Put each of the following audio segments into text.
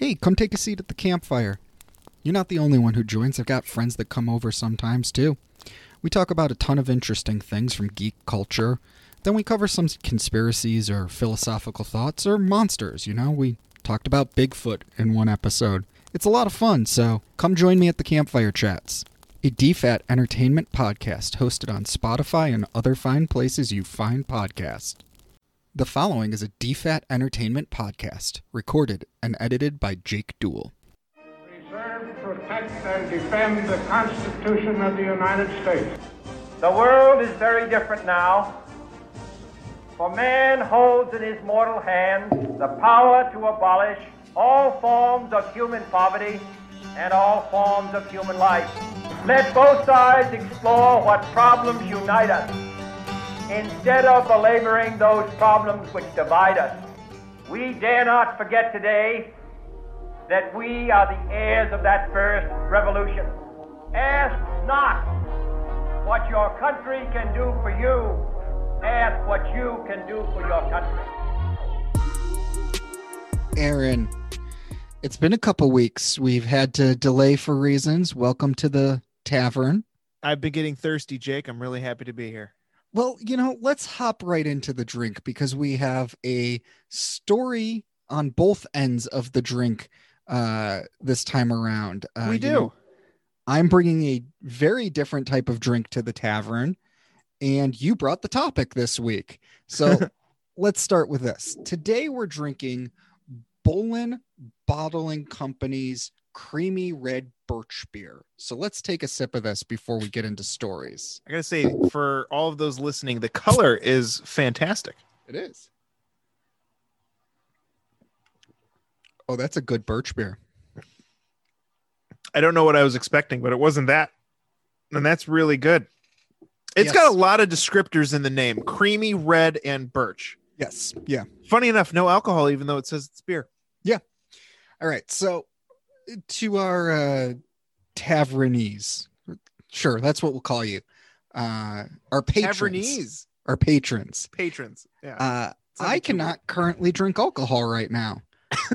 Hey, come take a seat at the campfire. You're not the only one who joins. I've got friends that come over sometimes too. We talk about a ton of interesting things from geek culture. Then we cover some conspiracies or philosophical thoughts or monsters, you know? We talked about Bigfoot in one episode. It's a lot of fun, so come join me at the campfire chats. A DFAT entertainment podcast hosted on Spotify and other fine places you find podcasts. The following is a DFAT entertainment podcast, recorded and edited by Jake Dool. Preserve, protect, and defend the Constitution of the United States. The world is very different now. For man holds in his mortal hand the power to abolish all forms of human poverty and all forms of human life. Let both sides explore what problems unite us instead of belaboring those problems which divide us. We dare not forget today that we are the heirs of that first revolution. Ask not what your country can do for you, ask what you can do for your country. Aaron, it's been a couple weeks. We've had to delay for reasons. Welcome to the tavern. I've been getting thirsty, Jake. I'm really happy to be here. Well, you know, let's hop right into the drink because we have a story on both ends of the drink uh, this time around. Uh, we you do. know, I'm bringing a very different type of drink to the tavern, and you brought the topic this week. So let's start with this. Today we're drinking Boylan Bottling Company's creamy red birch beer. So let's take a sip of this before we get into stories. I gotta say, for all of those listening, the color is fantastic. It is. Oh, that's a good birch beer. I don't know what I was expecting, but it wasn't that. And that's really good. It's Yes. got a lot of descriptors in the name creamy, red, and birch. Yes. Yeah. Funny enough, no alcohol, even though it says it's beer. Yeah. All right. So to our uh tavernies. Sure, that's what we'll call you. Uh our patrons. Our patrons. patrons. Yeah. Uh I cannot currently drink alcohol right now.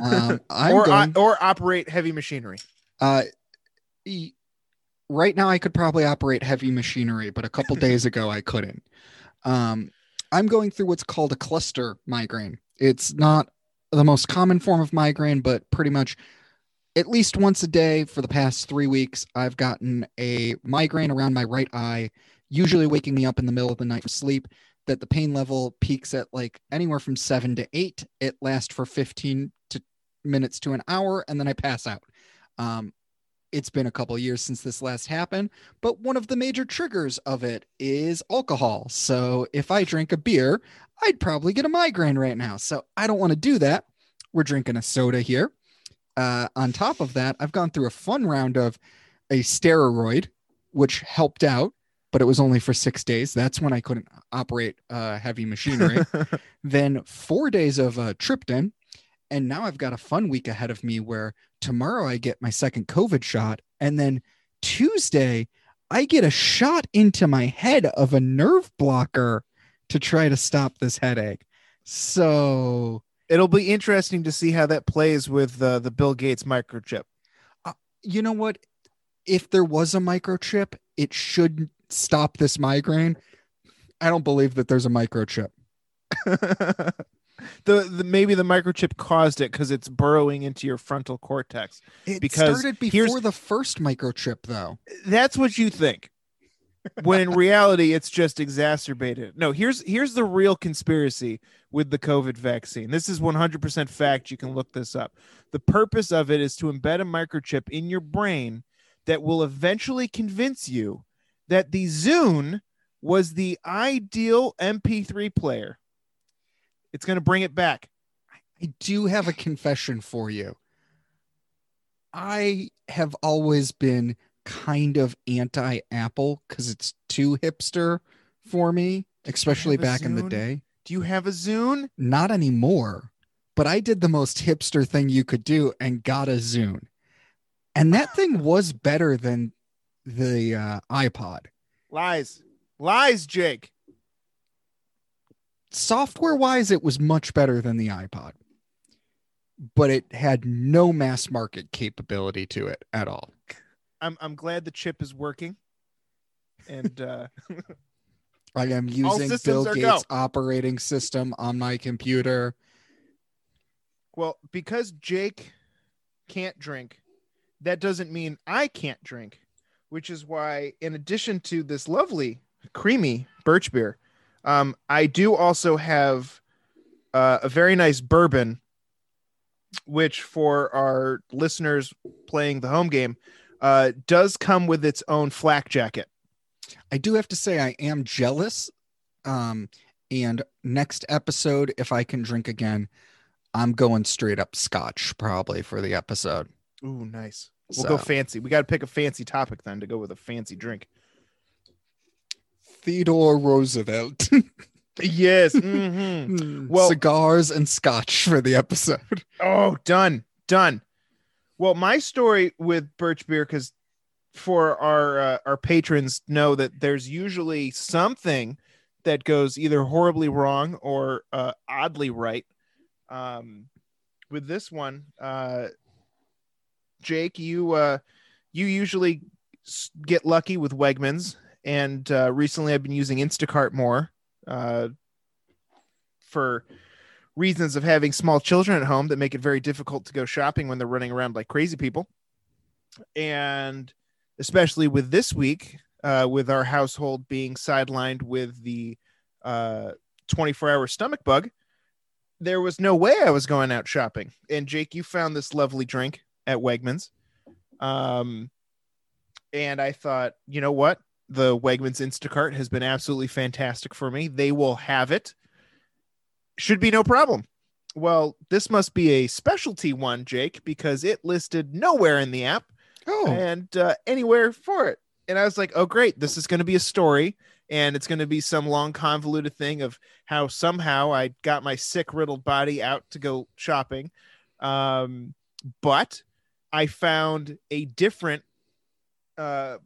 Um or, going, or operate heavy machinery. uh e- right now I could probably operate heavy machinery, but a couple days ago I couldn't. Um, I'm going through what's called a cluster migraine. It's not the most common form of migraine, but pretty much at least once a day for the past three weeks, I've gotten a migraine around my right eye, usually waking me up in the middle of the night from sleep. That the pain level peaks at like anywhere from seven to eight. It lasts for 15 to minutes to an hour, and then I pass out. Um, it's been a couple years since this last happened, but one of the major triggers of it is alcohol. So if I drink a beer, I'd probably get a migraine right now. So I don't want to do that. We're drinking a soda here. Uh, on top of that, I've gone through a fun round of a steroid, which helped out, but it was only for six days. That's when I couldn't operate uh, heavy machinery. then four days of uh, triptan, and now I've got a fun week ahead of me where tomorrow I get my second COVID shot, and then Tuesday I get a shot into my head of a nerve blocker to try to stop this headache. So It'll be interesting to see how that plays with uh, the Bill Gates microchip. you know what? If there was a microchip, it should stop this migraine. I don't believe that there's a microchip. the, the maybe the microchip caused it because it's burrowing into your frontal cortex. It Because started before the first microchip, though. That's what you think. When in reality it's just exacerbated. No, here's here's the real conspiracy with the COVID vaccine. This is 100% fact. You can look this up. The purpose of it is to embed a microchip in your brain that will eventually convince you that the Zune was the ideal MP3 player. It's going to bring it back. I do have a confession for you. I have always been kind of anti Apple because it's too hipster for me, especially back in the day. Do you have a Zune? Not anymore, but I did the most hipster thing you could do and got a Zune. And that thing was better than the uh, iPod. Lies. Lies, Jake. Software wise, it was much better than the iPod. but it had no mass market capability to it at all. I'm I'm glad the chip is working. And uh I am using Bill Gates' go. operating system on my computer. well, because Jake can't drink, that doesn't mean I can't drink, which is why in addition to this lovely creamy birch beer, um I do also have uh, a very nice bourbon which for our listeners playing the home game uh, does come with its own flak jacket. I do have to say I am jealous. Um, and next episode, if I can drink again, I'm going straight up scotch probably for the episode. Ooh, nice. We'll So, go fancy. We got to pick a fancy topic then to go with a fancy drink. Theodore Roosevelt. Yes. mhm. Well- cigars and scotch for the episode. Oh, done, done. Well, my story with Birch Beer, because for our uh, our patrons know that there's usually something that goes either horribly wrong or uh, oddly right. Um, with this one, uh, Jake, you uh, you usually get lucky with Wegmans, and uh, recently I've been using Instacart more uh, for reasons of having small children at home that make it very difficult to go shopping when they're running around like crazy people. And especially with this week, uh, with our household being sidelined with the uh, 24 hour stomach bug, there was no way I was going out shopping. And Jake, you found this lovely drink at Wegmans. Um, and I thought, you know what? The Wegmans Instacart has been absolutely fantastic for me. They will have it should be no problem. Well, this must be a specialty one, Jake, because it listed nowhere in the app Oh, and uh, anywhere for it. And I was like, oh, great. This is going to be a story. And it's going to be some long, convoluted thing of how somehow I got my sick, riddled body out to go shopping. Um, but I found a different uh,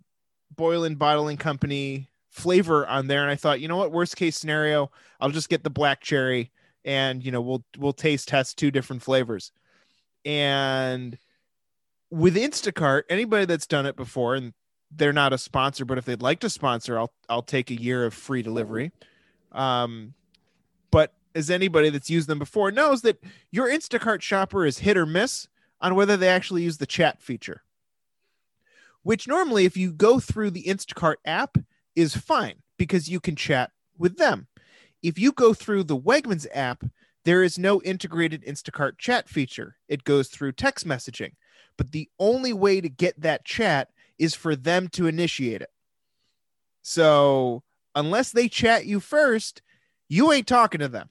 Boylan Bottling Company flavor on there. And I thought, you know what? Worst case scenario, I'll just get the black cherry and you know we'll we'll taste test two different flavors. And with instacart anybody that's done it before and they're not a sponsor but if they'd like to sponsor i'll i'll take a year of free delivery. Um but as anybody that's used them before knows that your instacart shopper is hit or miss on whether they actually use the chat feature which normally if you go through the instacart app is fine because you can chat with them if you go through the Wegmans app, there is no integrated Instacart chat feature. It goes through text messaging. But the only way to get that chat is for them to initiate it. So, unless they chat you first, you ain't talking to them.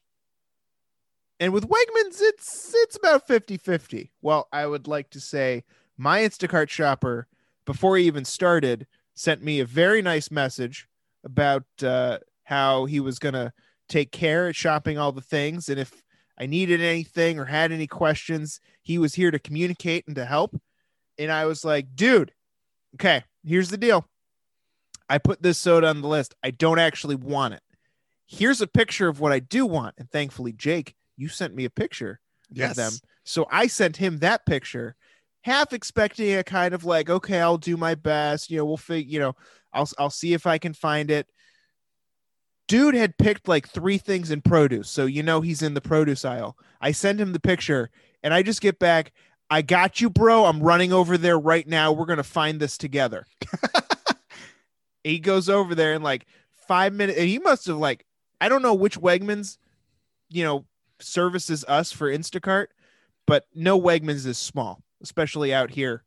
And with Wegmans, it's it's about 50-50. Well, I would like to say my Instacart shopper, before he even started, sent me a very nice message about uh, how he was gonna take care at shopping all the things. And if I needed anything or had any questions, he was here to communicate and to help. And I was like, dude, okay, here's the deal. I put this soda on the list. I don't actually want it. Here's a picture of what I do want. And thankfully, Jake, you sent me a picture yes. of them. So I sent him that picture, half expecting a kind of like, okay, I'll do my best. You know, we'll figure, you know, I'll I'll see if I can find it dude had picked like three things in produce. So you know he's in the produce aisle. I send him the picture and I just get back. I got you, bro. I'm running over there right now. We're gonna find this together. he goes over there in like five minutes, and he must have like I don't know which Wegmans, you know, services us for Instacart, but no Wegmans is small, especially out here,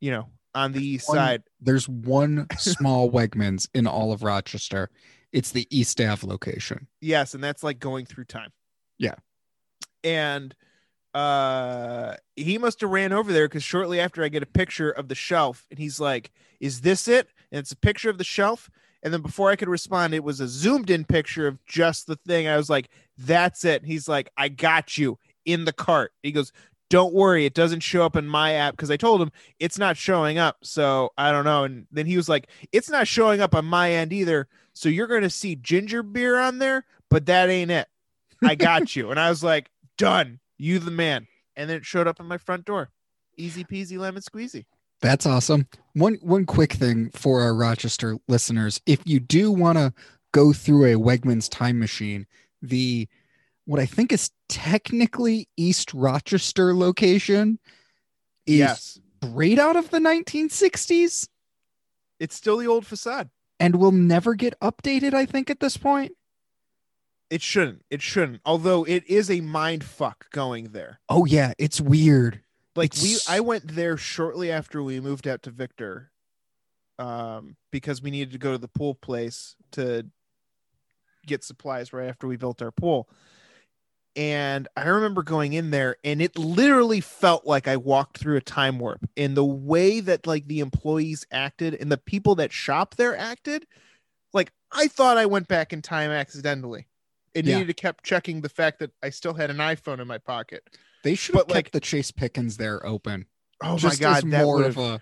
you know, on the east One- side. There's one small Wegmans in all of Rochester. It's the East Ave location. Yes, and that's like going through time. Yeah. And uh he must have ran over there because shortly after I get a picture of the shelf and he's like, Is this it? And it's a picture of the shelf. And then before I could respond, it was a zoomed in picture of just the thing. I was like, That's it. And he's like, I got you in the cart. He goes, Don't worry, it doesn't show up in my app because I told him it's not showing up. So I don't know. And then he was like, It's not showing up on my end either. So you're going to see ginger beer on there, but that ain't it. I got you. And I was like, done. You the man. and then it showed up at my front door. Easy peasy lemon squeezy. That's awesome. One one quick thing for our Rochester listeners: if you do want to go through a Wegmans time machine, the what I think is technically East Rochester location is yes. straight out of the 1960s It's still the old facade. And will never get updated. I think at this point. It shouldn't. It shouldn't. Although it is a mind fuck going there. Oh yeah, it's weird. Like It's- we I went there shortly after we moved out to Victor. Um, because we needed to go to the pool place to get supplies right after we built our pool. And I remember going in there and it literally felt like I walked through a time warp and the way that like the employees acted and the people that shop there acted. Like I thought I went back in time accidentally. It Yeah. needed to kept checking the fact that I still had an iPhone in my pocket. They should have kept like- the Chase Pitkins there open. Oh just my god, that more of a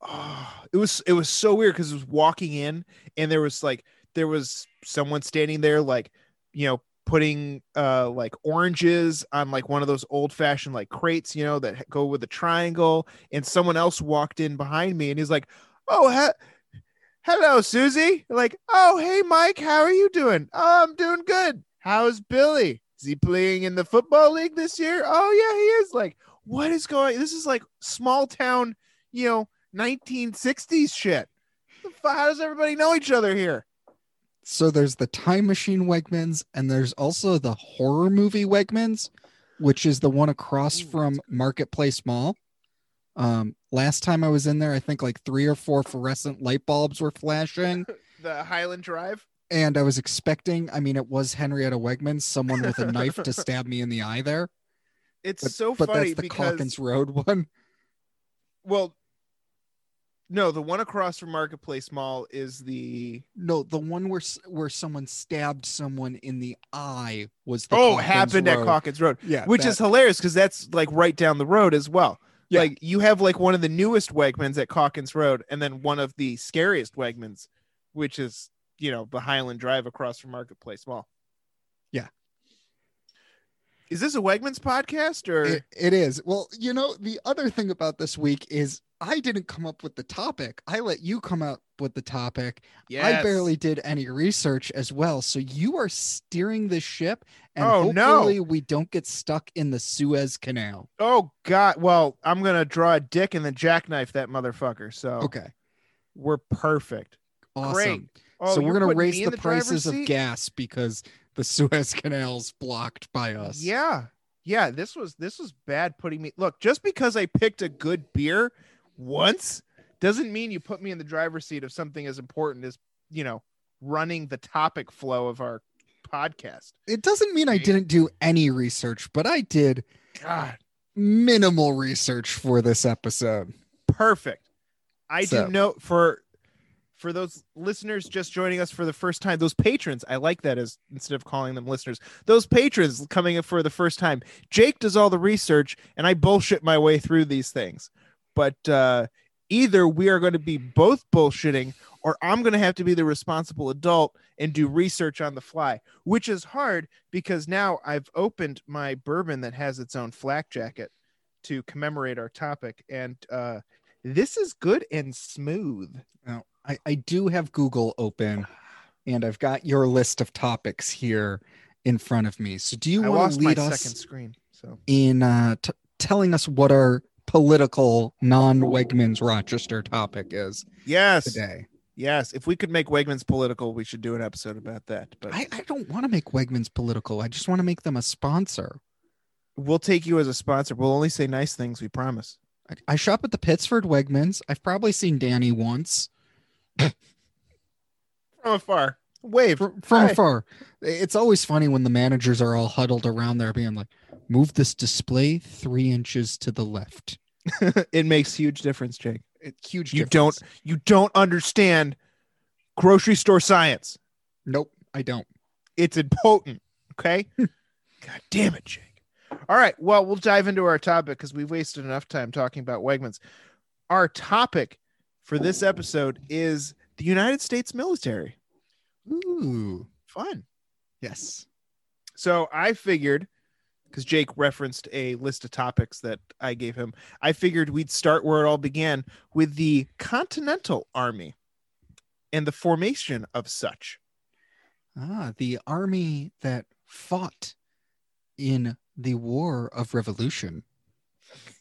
oh, it was it was so weird because it was walking in and there was like there was someone standing there like you know putting uh like oranges on like one of those old fashioned like crates you know that go with a triangle and someone else walked in behind me and he's like oh he- hello susie. Like oh hey mike how are you doing? Oh i'm doing good. How's billy? Is he playing in the football league this year? Oh yeah he is. Like what is going this is like small town you know 1960s shit. How does everybody know each other here so there's the time machine Wegmans and there's also the horror movie Wegmans, which is the one across Ooh, from Marketplace Mall. Um, last time I was in there, I think like three or four fluorescent light bulbs were flashing, the highland drive and I was expecting. I mean, it was Henrietta Wegman, someone with a knife to stab me in the eye there. it's But, so but funny that's the because Calkins Road one. well no the one across from marketplace mall is the No, the one where where someone stabbed someone in the eye was the oh Calkins happened at Road. Calkins road Yeah, which that- is hilarious because that's like right down the road as well Yeah. like you have like one of the newest wegmans at Calkins road and then one of the scariest wegmans which is you know the highland drive across from marketplace mall Yeah. Is this a wegmans podcast or It, it is. Well, you know, the other thing about this week is I didn't come up with the topic. I let you come up with the topic. I barely did any research as well. So you are steering the ship and Oh, no. hopefully we don't get stuck in the Suez Canal. Oh God! Well, I'm gonna draw a dick and then jackknife that motherfucker. So Okay. we're perfect. Awesome. Great. Oh, so we're going to raise in the, prices of gas because the Suez Canal's blocked by us. Yeah, yeah. This was this was bad. Putting me look just because I picked a good beer once doesn't mean you put me in the driver's seat of something as important as you know running the topic flow of our podcast. It doesn't mean I didn't do any research, but I did God, minimal research for this episode. perfect. I So- do know for for those listeners just joining us for the first time, those patrons, I like that as instead of calling them listeners, those patrons coming in for the first time. Jake does all the research and I bullshit my way through these things. But uh either we are going to be both bullshitting or I'm going to have to be the responsible adult and do research on the fly, which is hard because now I've opened my bourbon that has its own flak jacket to commemorate our topic and uh this is good and smooth. I, I do have Google open and I've got your list of topics here in front of me. So do you I want to lead us second screen. So in uh, t- telling us what our political non-Wegmans Rochester topic is yes, today? yes. If we could make Wegmans political, we should do an episode about that. But I, I don't want to make Wegmans political. I just want to make them a sponsor. we'll take you as a sponsor. We'll only say nice things. We promise. I, I shop at the Pittsford Wegmans. I've probably seen Danny once From afar, wave from, from Hi. afar. It's always funny when the managers are all huddled around there being like, move this display three inches to the left. it makes huge difference, Jake. It, huge You difference. don't you don't understand grocery store science. Nope, I don't. It's impotent. Okay. God damn it, Jake. All right. Well, we'll dive into our topic because we've wasted enough time talking about Wegmans. Our topic for this episode is the United States military. Ooh, Fun. yes. So I figured because Jake referenced a list of topics that I gave him. I figured we'd start where it all began with the Continental Army and the formation of such. Ah, the army that fought in the War of Revolution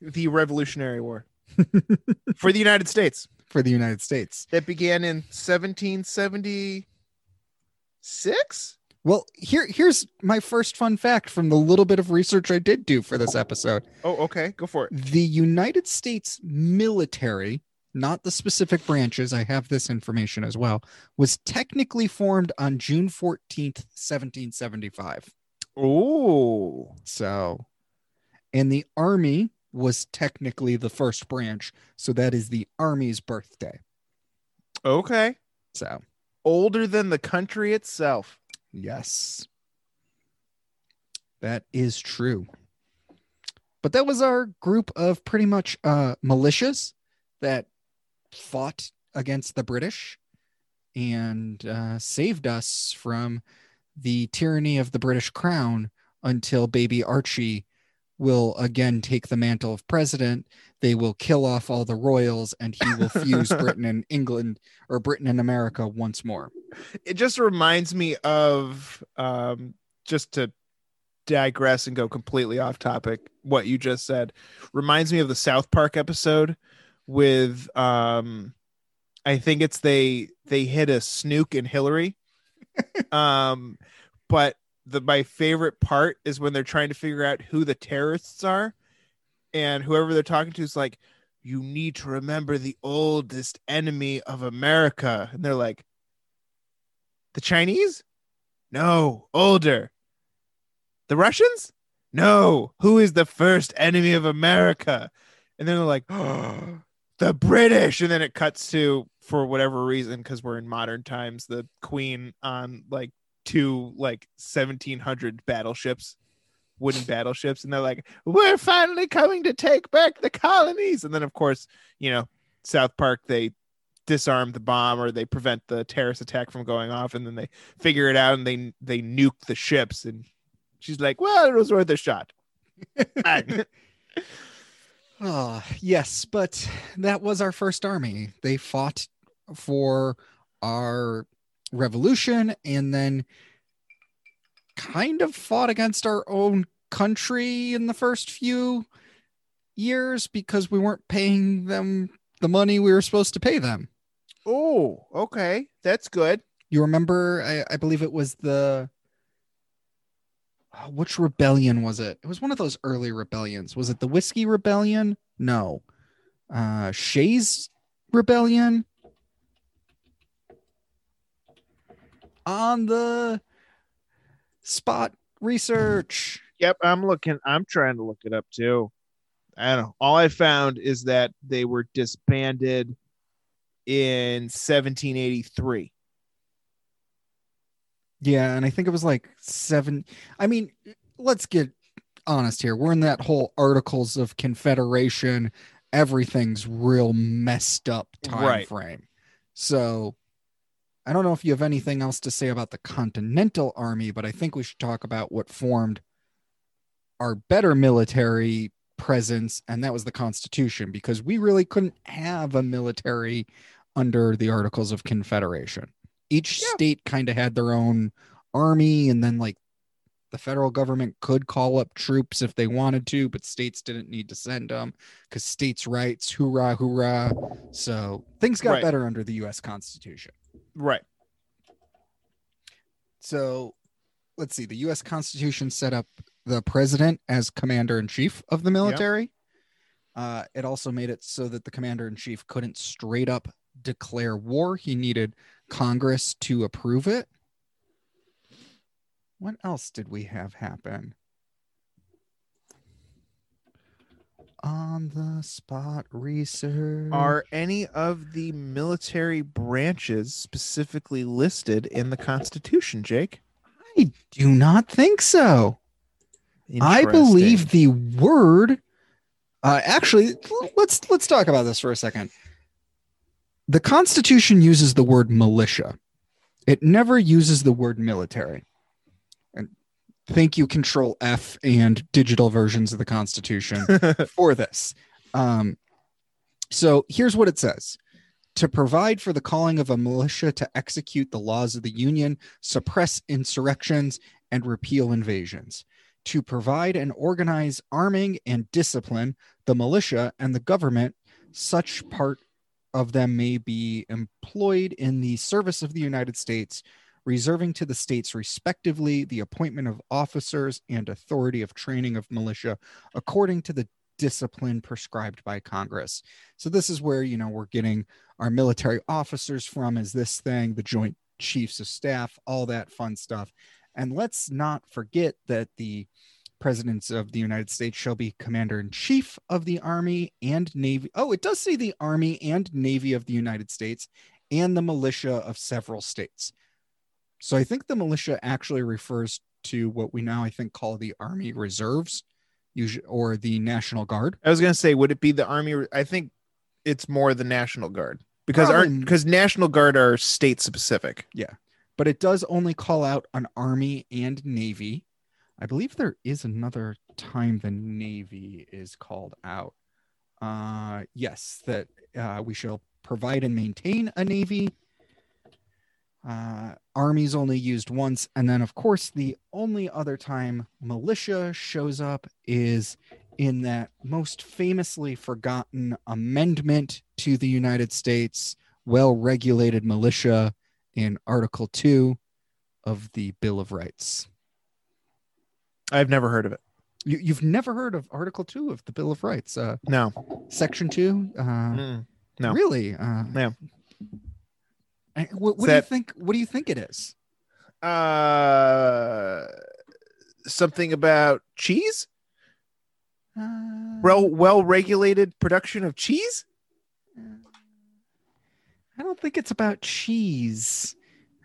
The Revolutionary War for the United States for the United States. that began in 1776. Well, here here's my first fun fact from the little bit of research I did do for this episode. Oh, okay, go for it. The United States military, not the specific branches, I have this information as well, was technically formed on June 14th, 1775. Oh, So, and the army was technically the first branch, so that is the army's birthday. okay. So, Older than the country itself. yes. That is true. But that was our group of pretty much uh militias that fought against the British and uh, saved us from the tyranny of the British crown until baby Archie will again take the mantle of president. They will kill off all the royals and he will fuse Britain and England or Britain and America once more. It just reminds me of um, just to digress and go completely off topic. What you just said reminds me of the South Park episode with um, I think it's they they hit a snook and Hillary. um, but the my favorite part is when they're trying to figure out who the terrorists are, and whoever they're talking to is like, "You need to remember the oldest enemy of America," and they're like, "The Chinese? No, older. The Russians? No. Who is the first enemy of America?" And then they're like, oh, "The British," and then it cuts to for whatever reason because we're in modern times, the Queen on like two like 1700 battleships wooden battleships and they're like we're finally coming to take back the colonies and then of course you know south park they disarm the bomb or they prevent the terrorist attack from going off and then they figure it out and they they nuke the ships and she's like well it was worth a shot. Oh, yes, but that was our first army. They fought for our revolution and then kind of fought against our own country in the first few years because we weren't paying them the money we were supposed to pay them. oh okay that's good You remember, I, I believe it was the. uh, Which rebellion was it? It was one of those early rebellions. Was it the Whiskey Rebellion? No. Uh Shays Rebellion? On the spot research. Yep, I'm looking. I'm trying to look it up too. I don't know. All I found is that they were disbanded in 1783. Yeah, and I think it was like seven. I mean, let's get honest here. We're in that whole Articles of Confederation. Everything's real messed up time Right. frame. So I don't know if you have anything else to say about the Continental Army, but I think we should talk about what formed our better military presence, and that was the Constitution, because we really couldn't have a military under the Articles of Confederation. Each Yeah. state kind of had their own army, and then like the federal government could call up troops if they wanted to, but states didn't need to send them because states' rights, hoorah, hoorah. So things got Right. better under the US Constitution. Right. So let's see. The U.S. Constitution set up the president as commander in chief of the military. Uh, it also made it so that the commander in chief couldn't straight up declare war. He needed Congress to approve it. What else did we have happen? On the spot research. Are any of the military branches specifically listed in the Constitution, Jake? I do not think so. I believe the word. Uh, actually, let's let's talk about this for a second. The Constitution uses the word militia. It never uses the word military, Thank you, Control F and digital versions of the Constitution for this. Um, so here's what it says to provide for the calling of a militia to execute the laws of the Union, suppress insurrections, and repeal invasions. To provide and organize arming and discipline the militia and the government, such part of them may be employed in the service of the United States, reserving to the states respectively the appointment of officers and authority of training of militia according to the discipline prescribed by Congress. So this is where, you know, we're getting our military officers from is this thing, the joint chiefs of staff, all that fun stuff. And let's not forget that the presidents of the United States shall be commander in chief of the army and navy. Oh, it does say the army and navy of the United States and the militia of several states. So I think the militia actually refers to what we now I think call the army reserves usually or the national guard. I was gonna say, would it be the army? I think it's more the National Guard because Probably- aren't because National Guard are state specific. Yeah. But it does only call out an army and navy. I believe there is another time the navy is called out. Uh, yes, that uh, we shall provide and maintain a navy. Uh, army's only used once, and then of course the only other time militia shows up is in that most famously forgotten amendment to the United States well-regulated militia in Article 2 of the Bill of Rights. I've never heard of it. You, you've never heard of Article 2 of the Bill of Rights, uh, No. Section 2? Uh, Mm. No. Really? Uh, Yeah. What, what do you think? What do you think it is? Uh, something about cheese. Uh, Well, well regulated production of cheese. I don't think it's about cheese.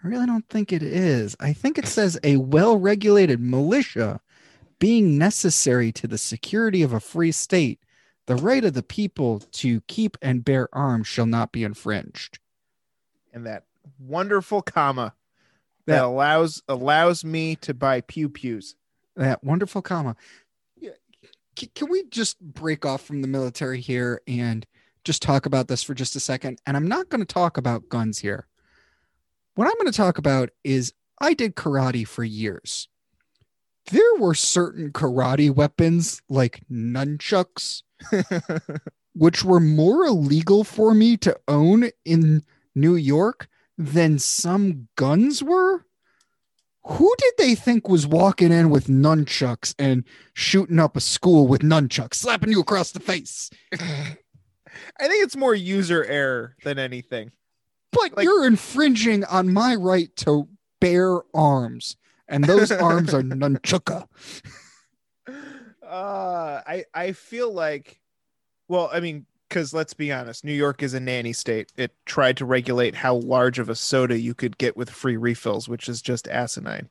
I really don't think it is. I think it says a well regulated militia being necessary to the security of a free state, the right of the people to keep and bear arms shall not be infringed. And that wonderful comma that That- allows allows me to buy pew pews. That wonderful comma. Yeah. Can we just break off from the military here and just talk about this for just a second? And I'm not going to talk about guns here. What I'm going to talk about is I did karate for years. There were certain karate weapons like nunchucks, which were more illegal for me to own in New York than some guns were. Who did they think was walking in with nunchucks and shooting up a school with nunchucks, slapping you across the face? I think it's more user error than anything. But Like- you're infringing on my right to bear arms, and those arms are nunchaku. Uh, I I feel like, well, I mean, because let's be honest, New York is a nanny state. It tried to regulate how large of a soda you could get with free refills, which is just asinine.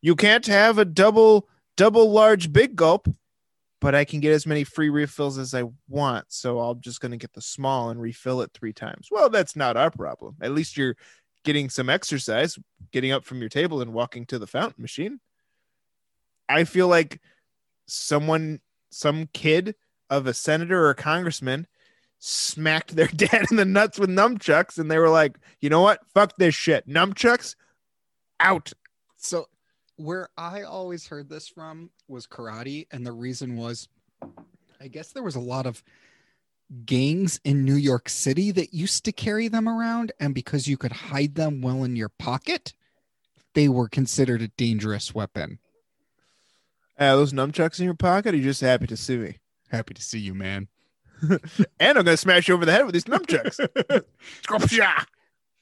You can't have a double double large big gulp, but I can get as many free refills as I want. So I'm just going to get the small and refill it three times. Well, that's not our problem. At least you're getting some exercise, getting up from your table and walking to the fountain machine. I feel like someone, some kid of a senator or a congressman smacked their dad in the nuts with nunchucks and they were like, you know what? Fuck this shit. Nunchucks out. So, where I always heard this from was karate, and the reason was, I guess there was a lot of gangs in New York City that used to carry them around, and because you could hide them well in your pocket, they were considered a dangerous weapon. Uh, those nunchucks in your pocket. Are you just happy to see me? Happy to see you, man. And I'm gonna smash you over the head with these nunchucks.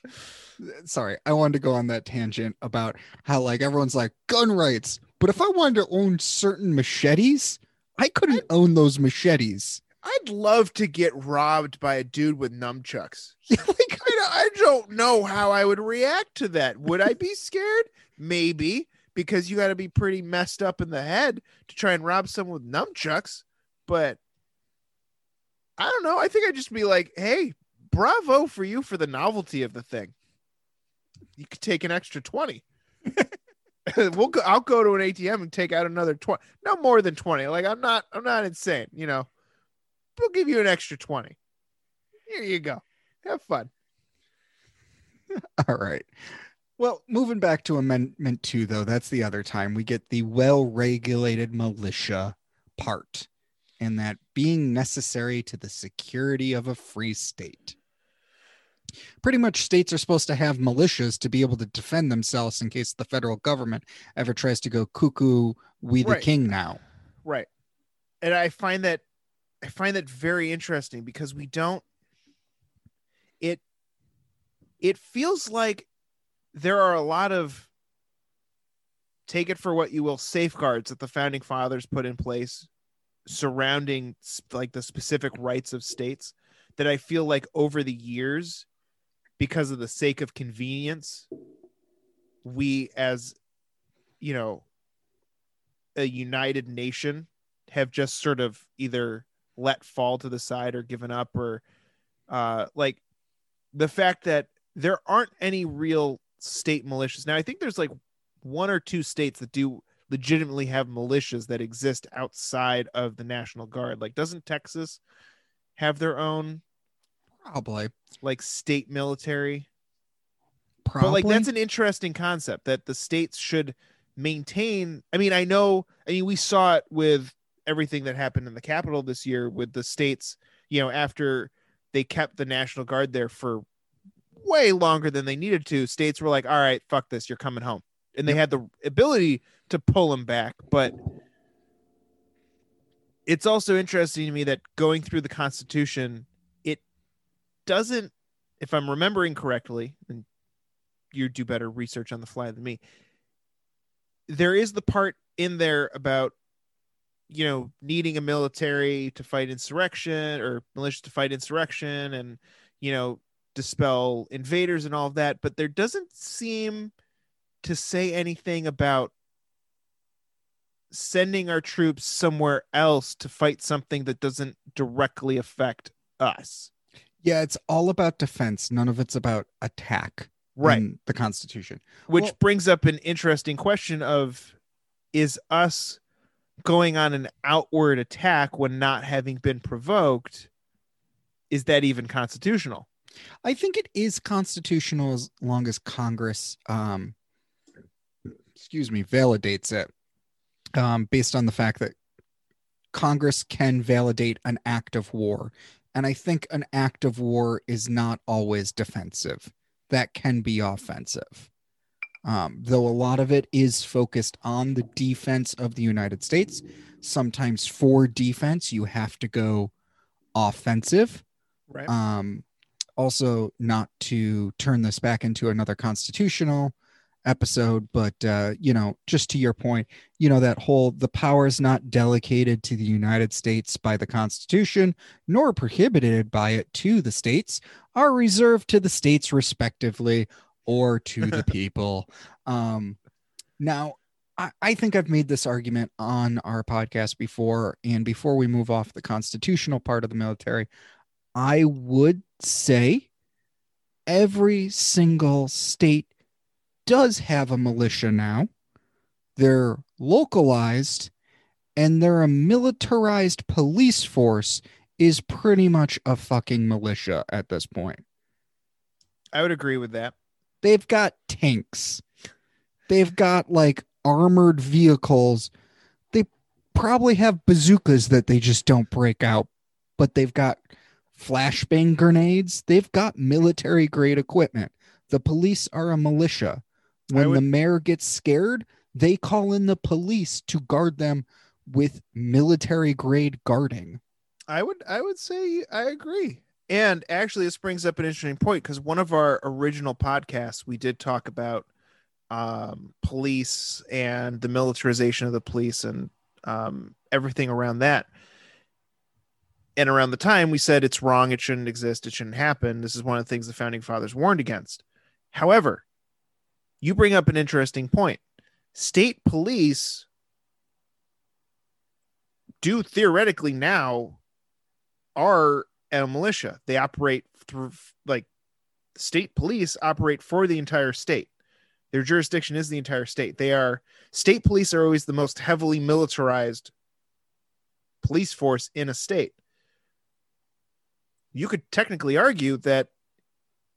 Sorry, I wanted to go on that tangent about how like everyone's like gun rights, but if I wanted to own certain machetes, I couldn't own those machetes. I'd love to get robbed by a dude with nunchucks. Like I don't, I don't know how I would react to that. Would I be scared? Maybe, because you got to be pretty messed up in the head to try and rob someone with nunchucks. But I don't know. I think I'd just be like, hey, bravo for you for the novelty of the thing. You could take an extra 20. we'll go, I'll go to an ATM and take out another 20, no more than 20. Like I'm not, I'm not insane, you know, we'll give you an extra 20. Here you go. Have fun. All right. Well, moving back to Amendment 2, though, that's the other time we get the well regulated militia part, and that being necessary to the security of a free state. Pretty much, states are supposed to have militias to be able to defend themselves in case the federal government ever tries to go cuckoo, we the Right. king now. Right. And I find that I find that very interesting because we don't it it feels like there are a lot of take it for what you will safeguards that the founding fathers put in place surrounding like the specific rights of states that I feel like over the years because of the sake of convenience we as you know a united nation have just sort of either let fall to the side or given up or uh like the fact that there aren't any real state militias. Now i think there's like one or two states that do legitimately have militias that exist outside of the national guard like doesn't texas have their own Probably. like state military Probably. but like that's an interesting concept that the states should maintain i mean i know i mean we saw it with everything that happened in the capitol this year with the states you know after they kept the national guard there for way longer than they needed to states were like all right fuck this you're coming home and they had the ability to pull them back but it's also interesting to me that going through the constitution it doesn't if i'm remembering correctly and you do better research on the fly than me there is the part in there about you know needing a military to fight insurrection or militia to fight insurrection and you know dispel invaders and all of that but there doesn't seem to say anything about sending our troops somewhere else to fight something that doesn't directly affect us yeah, it's all about defense. None of it's about attack. right the Constitution. which Well- brings up an interesting question of is us going on an outward attack when not having been provoked is that even constitutional I think it is constitutional as long as Congress, um, excuse me, validates it, um, based on the fact that Congress can validate an act of war, and I think an act of war is not always defensive. That can be offensive. Um, though a lot of it is focused on the defense of the United States. Sometimes for defense, you have to go offensive right um also not to turn this back into another constitutional episode but uh you know just to your point you know that whole the power is not delegated to the united states by the constitution nor prohibited by it to the states are reserved to the states respectively or to the people um now I, I think I've made this argument on our podcast before. And before we move off the constitutional part of the military, I would say every single state does have a militia now. They're localized and they're a militarized police force is pretty much a fucking militia at this point. i would agree with that They've got tanks. They've got like armored vehicles. They probably have bazookas that they just don't break out, but they've got flashbang grenades. They've got military grade equipment. The police are a militia. When would- the mayor gets scared, they call in the police to guard them with military grade guarding. i would i would say i agree. And actually this brings up an interesting point because one of our original podcasts we did talk about um, police and the militarization of the police and um, everything around that. And around the time we said it's wrong it shouldn't exist it shouldn't happen. This is one of the things the founding fathers warned against. However you bring up an interesting point state police do theoretically now are a militia they operate through like state police operate for the entire state Their jurisdiction is the entire state. They are state police are always the most heavily militarized police force in a state. You could technically argue that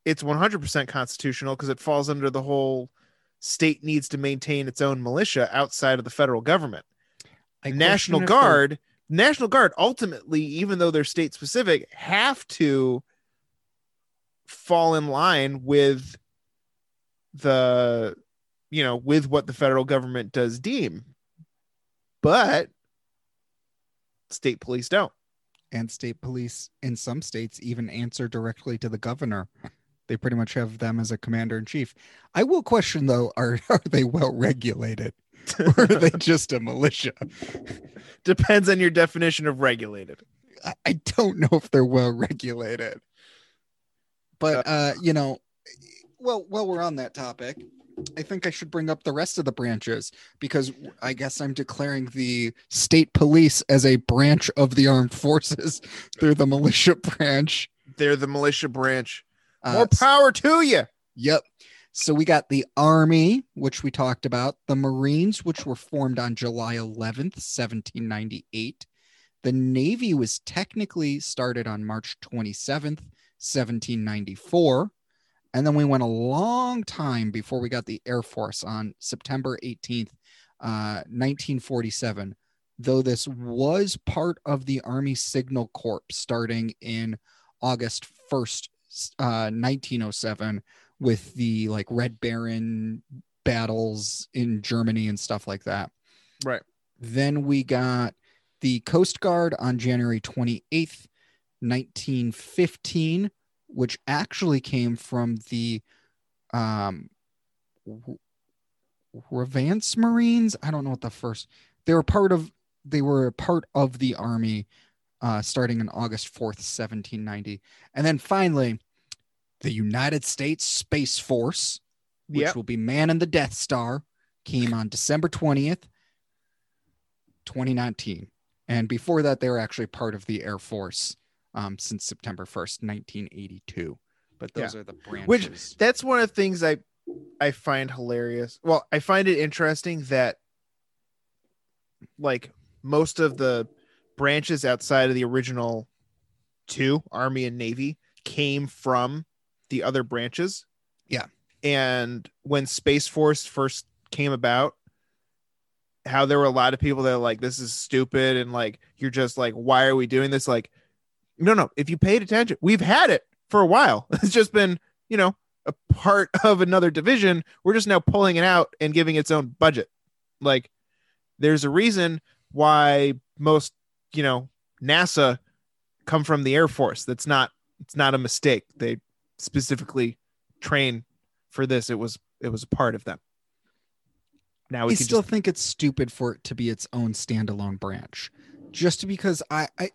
it's 100% constitutional because it falls under the whole state needs to maintain its own militia outside of the federal government. I National question if they're- Guard, National Guard ultimately, even though they're state specific, have to fall in line with the you know with what the federal government does deem but state police don't and state police in some states even answer directly to the governor. They pretty much have them as a commander in chief. I will question though, are are they well regulated? or are they just a militia? depends on your definition of regulated I, I don't know if they're well regulated. But uh, you know, well, while we're on that topic, I think I should bring up the rest of the branches because I guess I'm declaring the state police as a branch of the armed forces. They're the militia branch. they're the militia branch Uh, more power to you Yep. So we got the Army, which we talked about, the Marines, which were formed on July 11th, 1798. The Navy was technically started on March 27th, 1794. And then we went a long time before we got the Air Force on September 18th, uh, 1947. Though this was part of the Army Signal Corps starting in August 1st, uh, 1907 with the like Red Baron battles in Germany and stuff like that. Right. Then we got the Coast Guard on January 28th, 1915, which actually came from the um Revenue Marines. I don't know what the first they were part of they were a part of the army uh starting on August 4th, 1790. And then finally the United States Space Force, which Yep. will be manned the Death Star, came on December 20th, 2019. And before that, they were actually part of the Air Force um, since September 1st, 1982. But those are the branches. Which- that's one of the things I I find hilarious. Well, I find it interesting that like most of the branches outside of the original two, Army and Navy, came from the other branches. Yeah. And when Space Force first came about, how there were a lot of people that are like, this is stupid, and like you're just like, why are we doing this? Like, no, no. If you paid attention, we've had it for a while. It's just been, you know, a part of another division. We're just now pulling it out and giving its own budget. Like, there's a reason why most, you know, NASA come from the Air Force. That's not it's not a mistake. They specifically train for this. It was it was a part of them. Now we I still just think it's stupid for it to be its own standalone branch. Just because I, I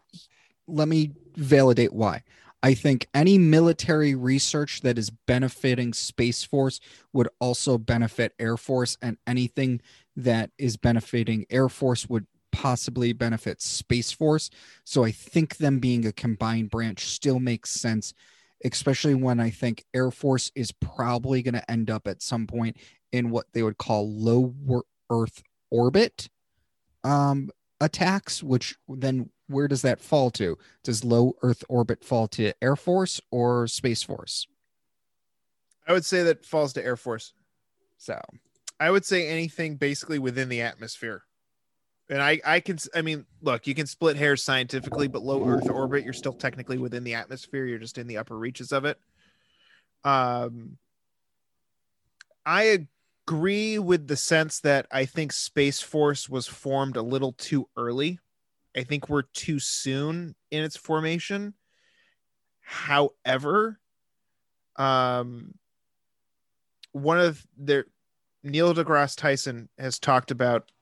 let me validate why. I think any military research that is benefiting Space Force would also benefit Air Force, and anything that is benefiting Air Force would possibly benefit Space Force. So I think them being a combined branch still makes sense, especially when I think Air Force is probably going to end up at some point in what they would call low Earth orbit um, attacks, which then where does that fall to? Does low Earth orbit fall to Air Force or Space Force? I would say that falls to Air Force. So I would say anything basically within the atmosphere. And I, I can, I mean, look, you can split hairs scientifically, but low Earth orbit, you're still technically within the atmosphere. You're just in the upper reaches of it. Um, I agree with the sense that I think Space Force was formed a little too early. I think we're too soon in its formation. However, um, one of their Neil deGrasse Tyson has talked about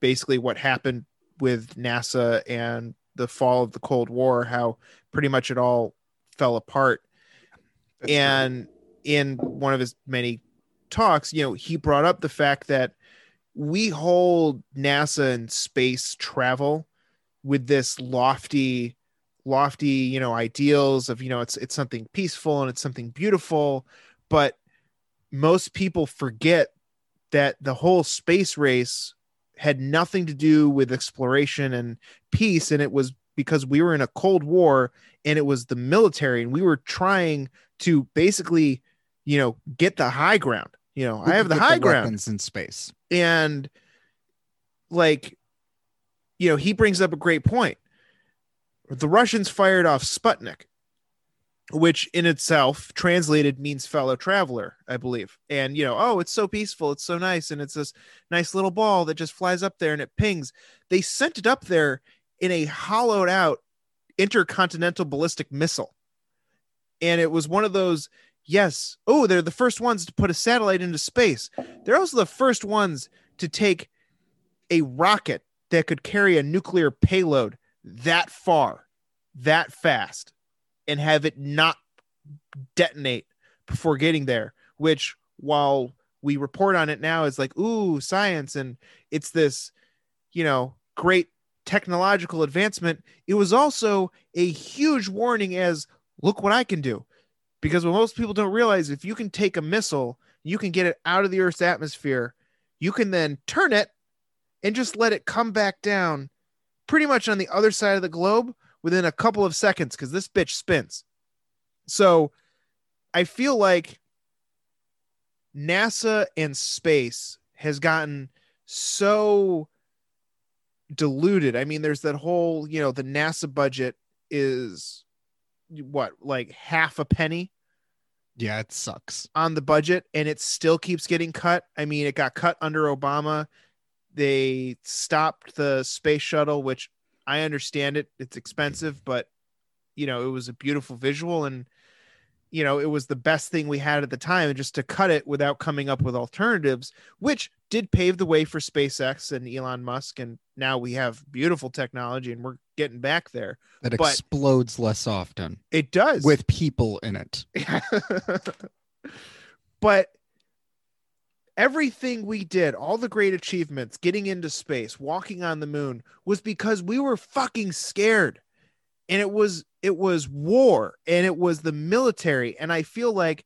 basically what happened with NASA and the fall of the Cold War, how pretty much it all fell apart. and in one of his many talks, you know, he brought up the fact that we hold NASA and space travel with this lofty, lofty, you know, ideals of, you know, it's it's something peaceful and it's something beautiful, but most people forget that the whole space race had nothing to do with exploration and peace and it was because we were in a cold war and it was the military and we were trying to basically you know get the high ground. You know Who i have the high ground. weapons in space. and like you know he brings up a great point. The russians fired off sputnik which in itself translated means fellow traveler i believe. And you know oh it's so peaceful it's so nice and it's this nice little ball that just flies up there and it pings. They sent it up there in a hollowed out intercontinental ballistic missile. And it was one of those yes oh they're the first ones to put a satellite into space. They're also the first ones to take a rocket that could carry a nuclear payload that far that fast and have it not detonate before getting there which while we report on it now is like ooh science and it's this you know great technological advancement it was also a huge warning as look what i can do. Because what most people don't realize if you can take a missile you can get it out of the earth's atmosphere you can then turn it and just let it come back down pretty much on the other side of the globe within a couple of seconds because this bitch spins so i feel like nasa and space has gotten so diluted i mean there's that whole you know the nasa budget is what like half a penny Yeah, it sucks. on the budget and it still keeps getting cut. I mean, it got cut under Obama. They stopped the space shuttle, which I understand it. It's expensive, but you know, it was a beautiful visual and you know, it was the best thing we had at the time and just to cut it without coming up with alternatives, which did pave the way for SpaceX and Elon Musk and now we have beautiful technology and we're getting back there. That But- explodes less often It does. with people in it. but everything we did, all the great achievements, getting into space, walking on the moon, was because we were fucking scared. And it was it was war and it was the military. And I feel like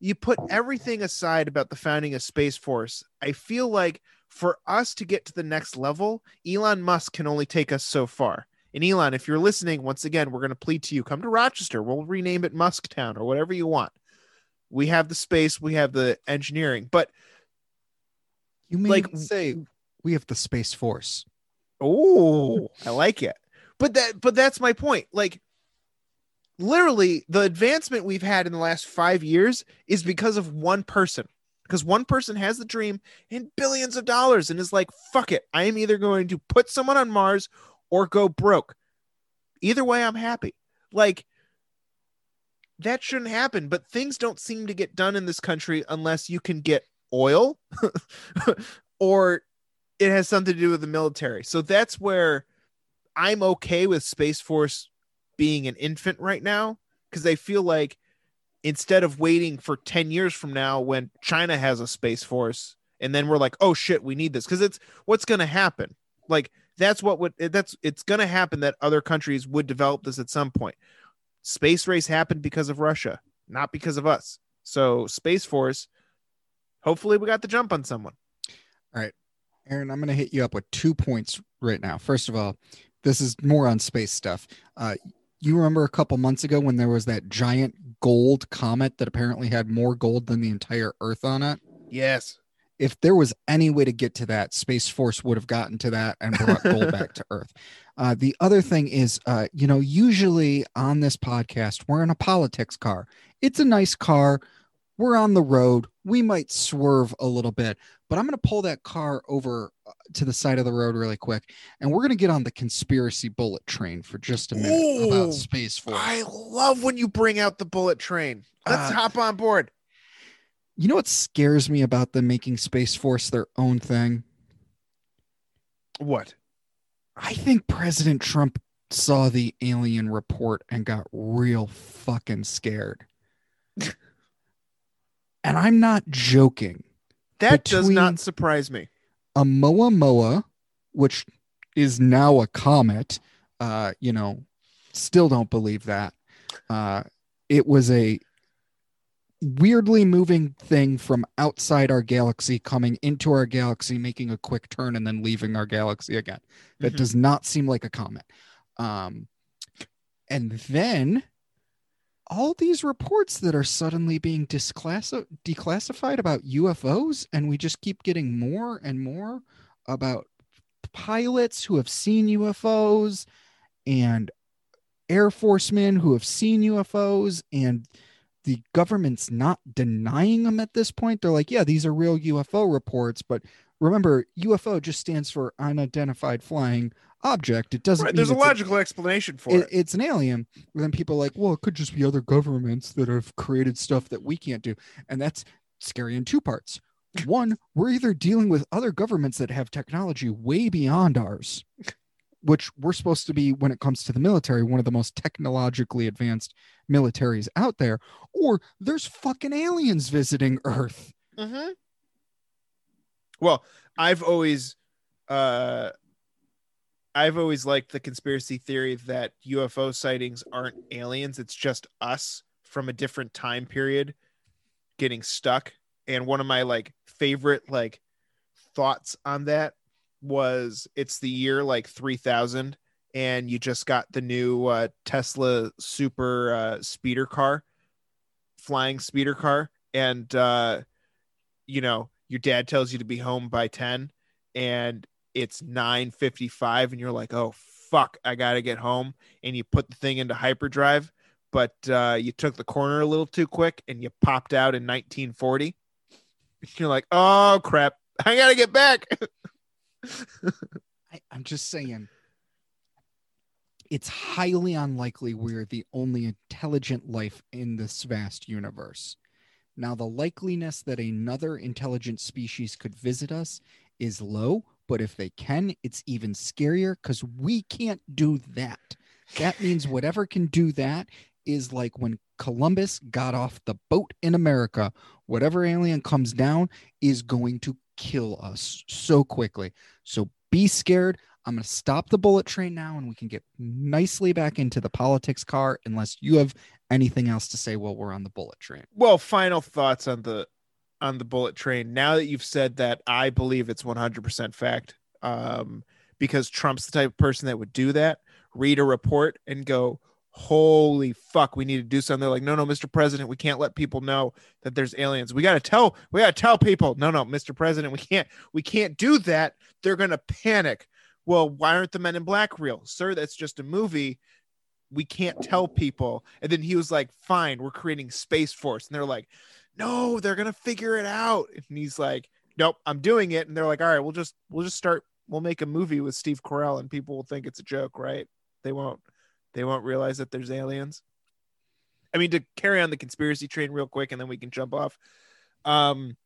you put everything aside about the founding of Space Force. I feel like for us to get to the next level, Elon Musk can only take us so far. And Elon, if you're listening, once again, we're going to plead to you come to Rochester. We'll rename it Musktown or whatever you want. We have the space, we have the engineering, but You may Like- like say we have the space force. oh, I like it. But that, but that's my point. Like, literally, the advancement we've had in the last five years is because of one person. Because one person has the dream and billions of dollars and is like, fuck it. I am either going to put someone on Mars or go broke. Either way, I'm happy. Like, that shouldn't happen, but things don't seem to get done in this country unless you can get oil or it has something to do with the military. So that's where I'm okay with Space Force being an infant right now because I feel like instead of waiting for 10 years from now when China has a Space Force and then we're like, oh shit, we need this because it's what's going to happen. Like that's what would that's it's going to happen that other countries would develop this at some point. Space race happened because of Russia, not because of us. So Space Force, hopefully we got the jump on someone. All right. Aaron, I'm going to hit you up with two points right now. First of all, this is more on space stuff. Uh, you remember a couple months ago when there was that giant gold comet that apparently had more gold than the entire Earth on it? Yes. If there was any way to get to that, Space Force would have gotten to that and brought gold back to Earth. Uh, the other thing is, uh, you know, usually on this podcast, we're in a politics car. It's a nice car. We're on the road. We might swerve a little bit, but I'm going to pull that car over uh, to the side of the road really quick, and we're going to get on the conspiracy bullet train for just a minute Ooh, about Space Force. I love when you bring out the bullet train. Let's Uh, hop on board. You know what scares me about them making Space Force their own thing? What? I think President Trump saw the alien report and got real fucking scared. and I'm not joking. That does not surprise me. 'Oumuamua, which is now a comet, uh, you know, still don't believe that. Uh, it was a weirdly moving thing from outside our galaxy coming into our galaxy, making a quick turn, and then leaving our galaxy again. That Mhm. does not seem like a comet. Um, and then all these reports that are suddenly being declassified about UFOs, and we just keep getting more and more about pilots who have seen UFOs and Air Forcemen who have seen UFOs, and the government's not denying them at this point. They're like, yeah, these are real UFO reports, but remember, UFO just stands for unidentified flying object. It doesn't. Right, mean there's a it's logical explanation for it, it. it's an alien. And then people are like, well, it could just be other governments that have created stuff that we can't do. And that's scary in two parts. One, we're either dealing with other governments that have technology way beyond ours, which we're supposed to be, when it comes to the military, one of the most technologically advanced militaries out there, or there's fucking aliens visiting Earth. Mm-hmm. Well, I've always, uh, I've always liked the conspiracy theory that UFO sightings aren't aliens; it's just us from a different time period getting stuck. And one of my like favorite like thoughts on that was it's the year like 3000 and you just got the new uh, Tesla super uh, speeder car flying speeder car and uh you know your dad tells you to be home by 10 and it's 9:55 and you're like oh fuck I got to get home and you put the thing into hyperdrive but uh you took the corner a little too quick and you popped out in 1940 you're like oh crap I got to get back I, I'm just saying it's highly unlikely we're the only intelligent life in this vast universe. Now, the likeliness that another intelligent species could visit us is low, but if they can, it's even scarier because we can't do that. That means whatever can do that is like when Columbus got off the boat in America, whatever alien comes down is going to kill us so quickly. So be scared. I'm going to stop the bullet train now and we can get nicely back into the politics car unless you have anything else to say while we're on the bullet train. well final thoughts on the on the bullet train. Now that you've said that i believe it's 100% fact um because trump's the type of person that would do that read a report and go holy fuck we need to do something. They're like no no mr president we can't let people know that there's aliens. We got to tell we got to tell people. No no mr president we can't we can't do that. They're gonna panic. Well why aren't the men in black real? Sir that's just a movie. We can't tell people. And then he was like fine we're creating space force. And they're like no they're gonna figure it out. And he's like nope i'm doing it. And they're like all right we'll just we'll just start we'll make a movie with steve carell and people will think it's a joke right? They won't they won't realize that there's aliens. I mean to carry on the conspiracy train real quick and then we can jump off. Um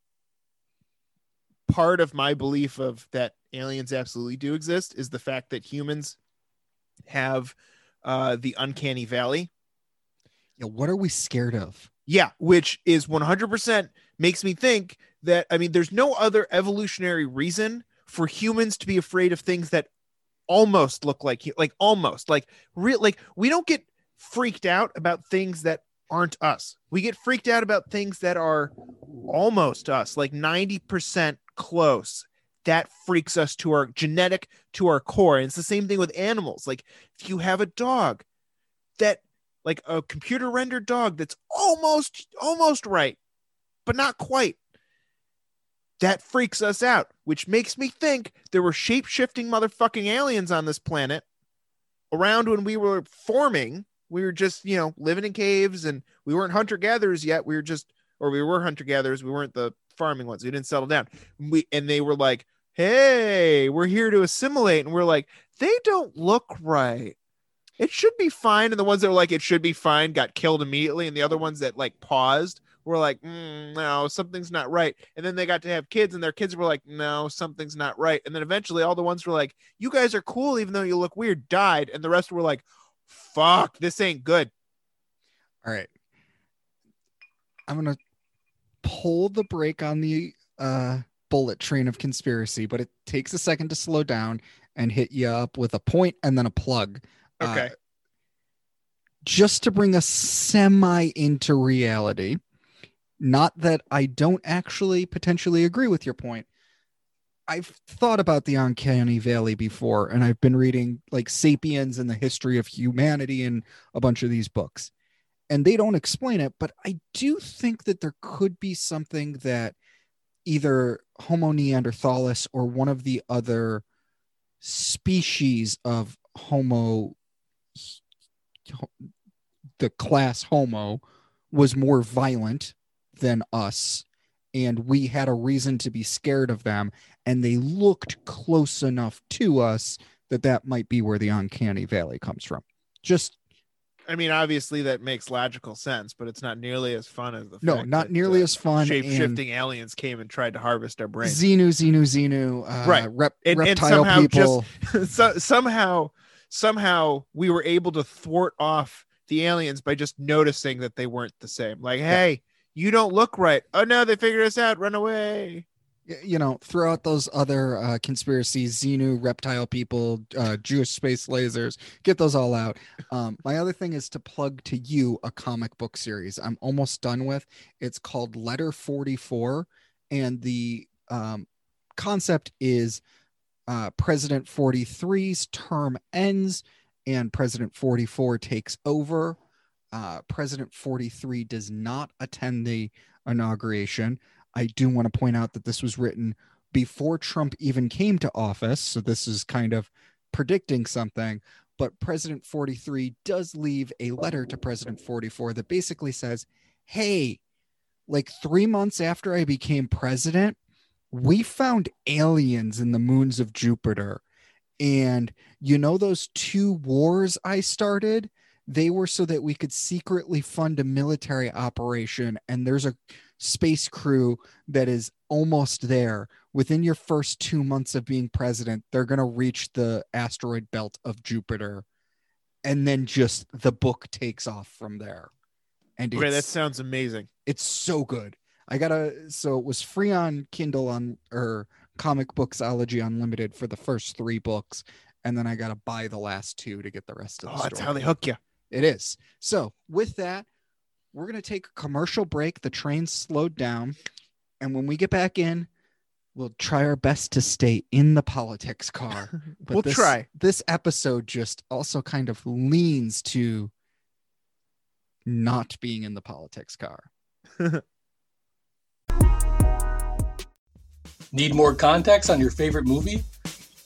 part of my belief of that aliens absolutely do exist is the fact that humans have uh the uncanny valley. Yeah, what are we scared of? Yeah, which is 100% makes me think that I mean there's no other evolutionary reason for humans to be afraid of things that almost look like like almost like real like we don't get freaked out about things that aren't us. We get freaked out about things that are almost us, like 90% close. That freaks us to our genetic to our core. And it's the same thing with animals. Like if you have a dog that like a computer rendered dog that's almost almost right but not quite. That freaks us out which makes me think there were shape-shifting motherfucking aliens on this planet around when we were forming. We were just you know living in caves and we weren't hunter-gatherers yet. We were just or we were hunter-gatherers. We weren't the farming ones. We didn't settle down. We and they were like hey we're here to assimilate. And we're like they don't look right it should be fine. And the ones that were like, it should be fine got killed immediately. And the other ones that like paused were like, mm, no, something's not right. And then they got to have kids and their kids were like, no, something's not right. And then eventually all the ones were like, you guys are cool, even though you look weird, died. And the rest were like, fuck, this ain't good. All right. I'm going to pull the brake on the uh, bullet train of conspiracy, but it takes a second to slow down and hit you up with a point and then a plug. Uh, Okay. just to bring us semi into reality, Not that I don't actually potentially agree with your point. I've thought about the uncanny valley before, and I've been reading like Sapiens and the history of humanity and a bunch of these books, and they don't explain it. But I do think that there could be something that either Homo neanderthalis or one of the other species of Homo, the class Homo, was more violent than us and we had a reason to be scared of them and they looked close enough to us that that might be where the uncanny valley comes from just I mean, obviously that makes logical sense, but it's not nearly as fun as the no not nearly uh, as fun shape and shifting aliens came and tried to harvest our brains. xenu xenu xenu uh, Right. rep, And- and reptile somehow people so, somehow, somehow we were able to thwart off the aliens by just noticing that they weren't the same. Like, hey, you don't look right. Oh no, they figured us out. Run away. you know throw out those other uh, conspiracies xenu reptile people uh, jewish space lasers get those all out um, my other thing is to plug to you a comic book series i'm almost done with it's called letter 44 and the um, concept is uh, president 43's term ends and president 44 takes over uh, president 43 does not attend the inauguration I do want to point out that this was written before Trump even came to office. So this is kind of predicting something. But President 43 does leave a letter to President 44 that basically says, Hey, like three months after I became president, we found aliens in the moons of Jupiter. And you know, those two wars I started, they were so that we could secretly fund a military operation. And there's a space crew that is almost there within your first two months of being president they're going to reach the asteroid belt of jupiter and then just the book takes off from there and Okay, that sounds amazing. it's so good i gotta so it was free on kindle on or comic books ComiXology unlimited for the first three books and then i gotta buy the last two to get the rest of the Oh, that's story. how they hook you. It is. So, with that, we're going to take a commercial break. The train's slowed down. And when we get back in, we'll try our best to stay in the politics car. But we'll this, try. This episode just also kind of leans to not being in the politics car. Need more context on your favorite movie?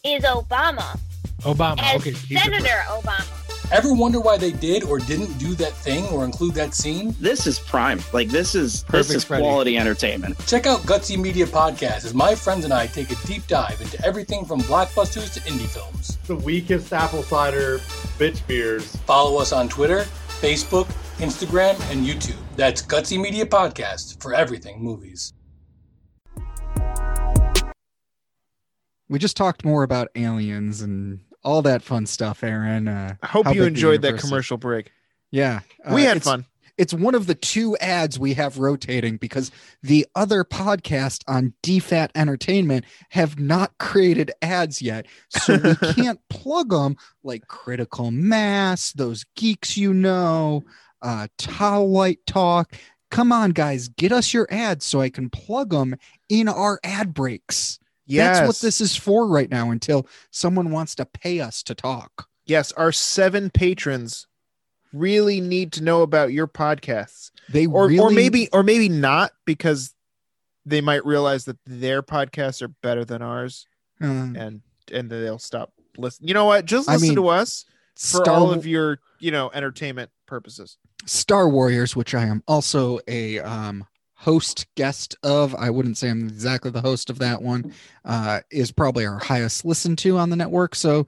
is Obama Obama. as okay. Senator Obama. Ever wonder why they did or didn't do that thing or include that scene? This is prime. Like this is Perfect, this is Freddie. quality entertainment. Check out Gutsy Media Podcast as my friends and I take a deep dive into everything from blockbusters to indie films. the weakest apple cider bitch beers. Follow us on Twitter, Facebook, Instagram, and YouTube. That's Gutsy Media Podcast for everything movies. We just talked more about aliens and all that fun stuff, Aaron. Uh, I hope you enjoyed that commercial break. Yeah. we uh, had it's- fun. it's one of the two ads we have rotating because the other podcast on DFAT Entertainment have not created ads yet. So we can't plug them like Critical Mass, those geeks you know, uh, Talk. Come on, guys, get us your ads so I can plug them in our ad breaks. Yes. That's what this is for right now until someone wants to pay us to talk. Yes, our seven patrons really need to know about your podcasts. They Or really, or maybe or maybe not because they might realize that their podcasts are better than ours uh, and and they'll stop listening. You know what? Just I listen mean, to us for Star all of your, you know, entertainment purposes. Star Warriors, which I am also a um, host guest of. I wouldn't say I'm exactly the host of that one. Uh, is probably our highest listened to on the network. So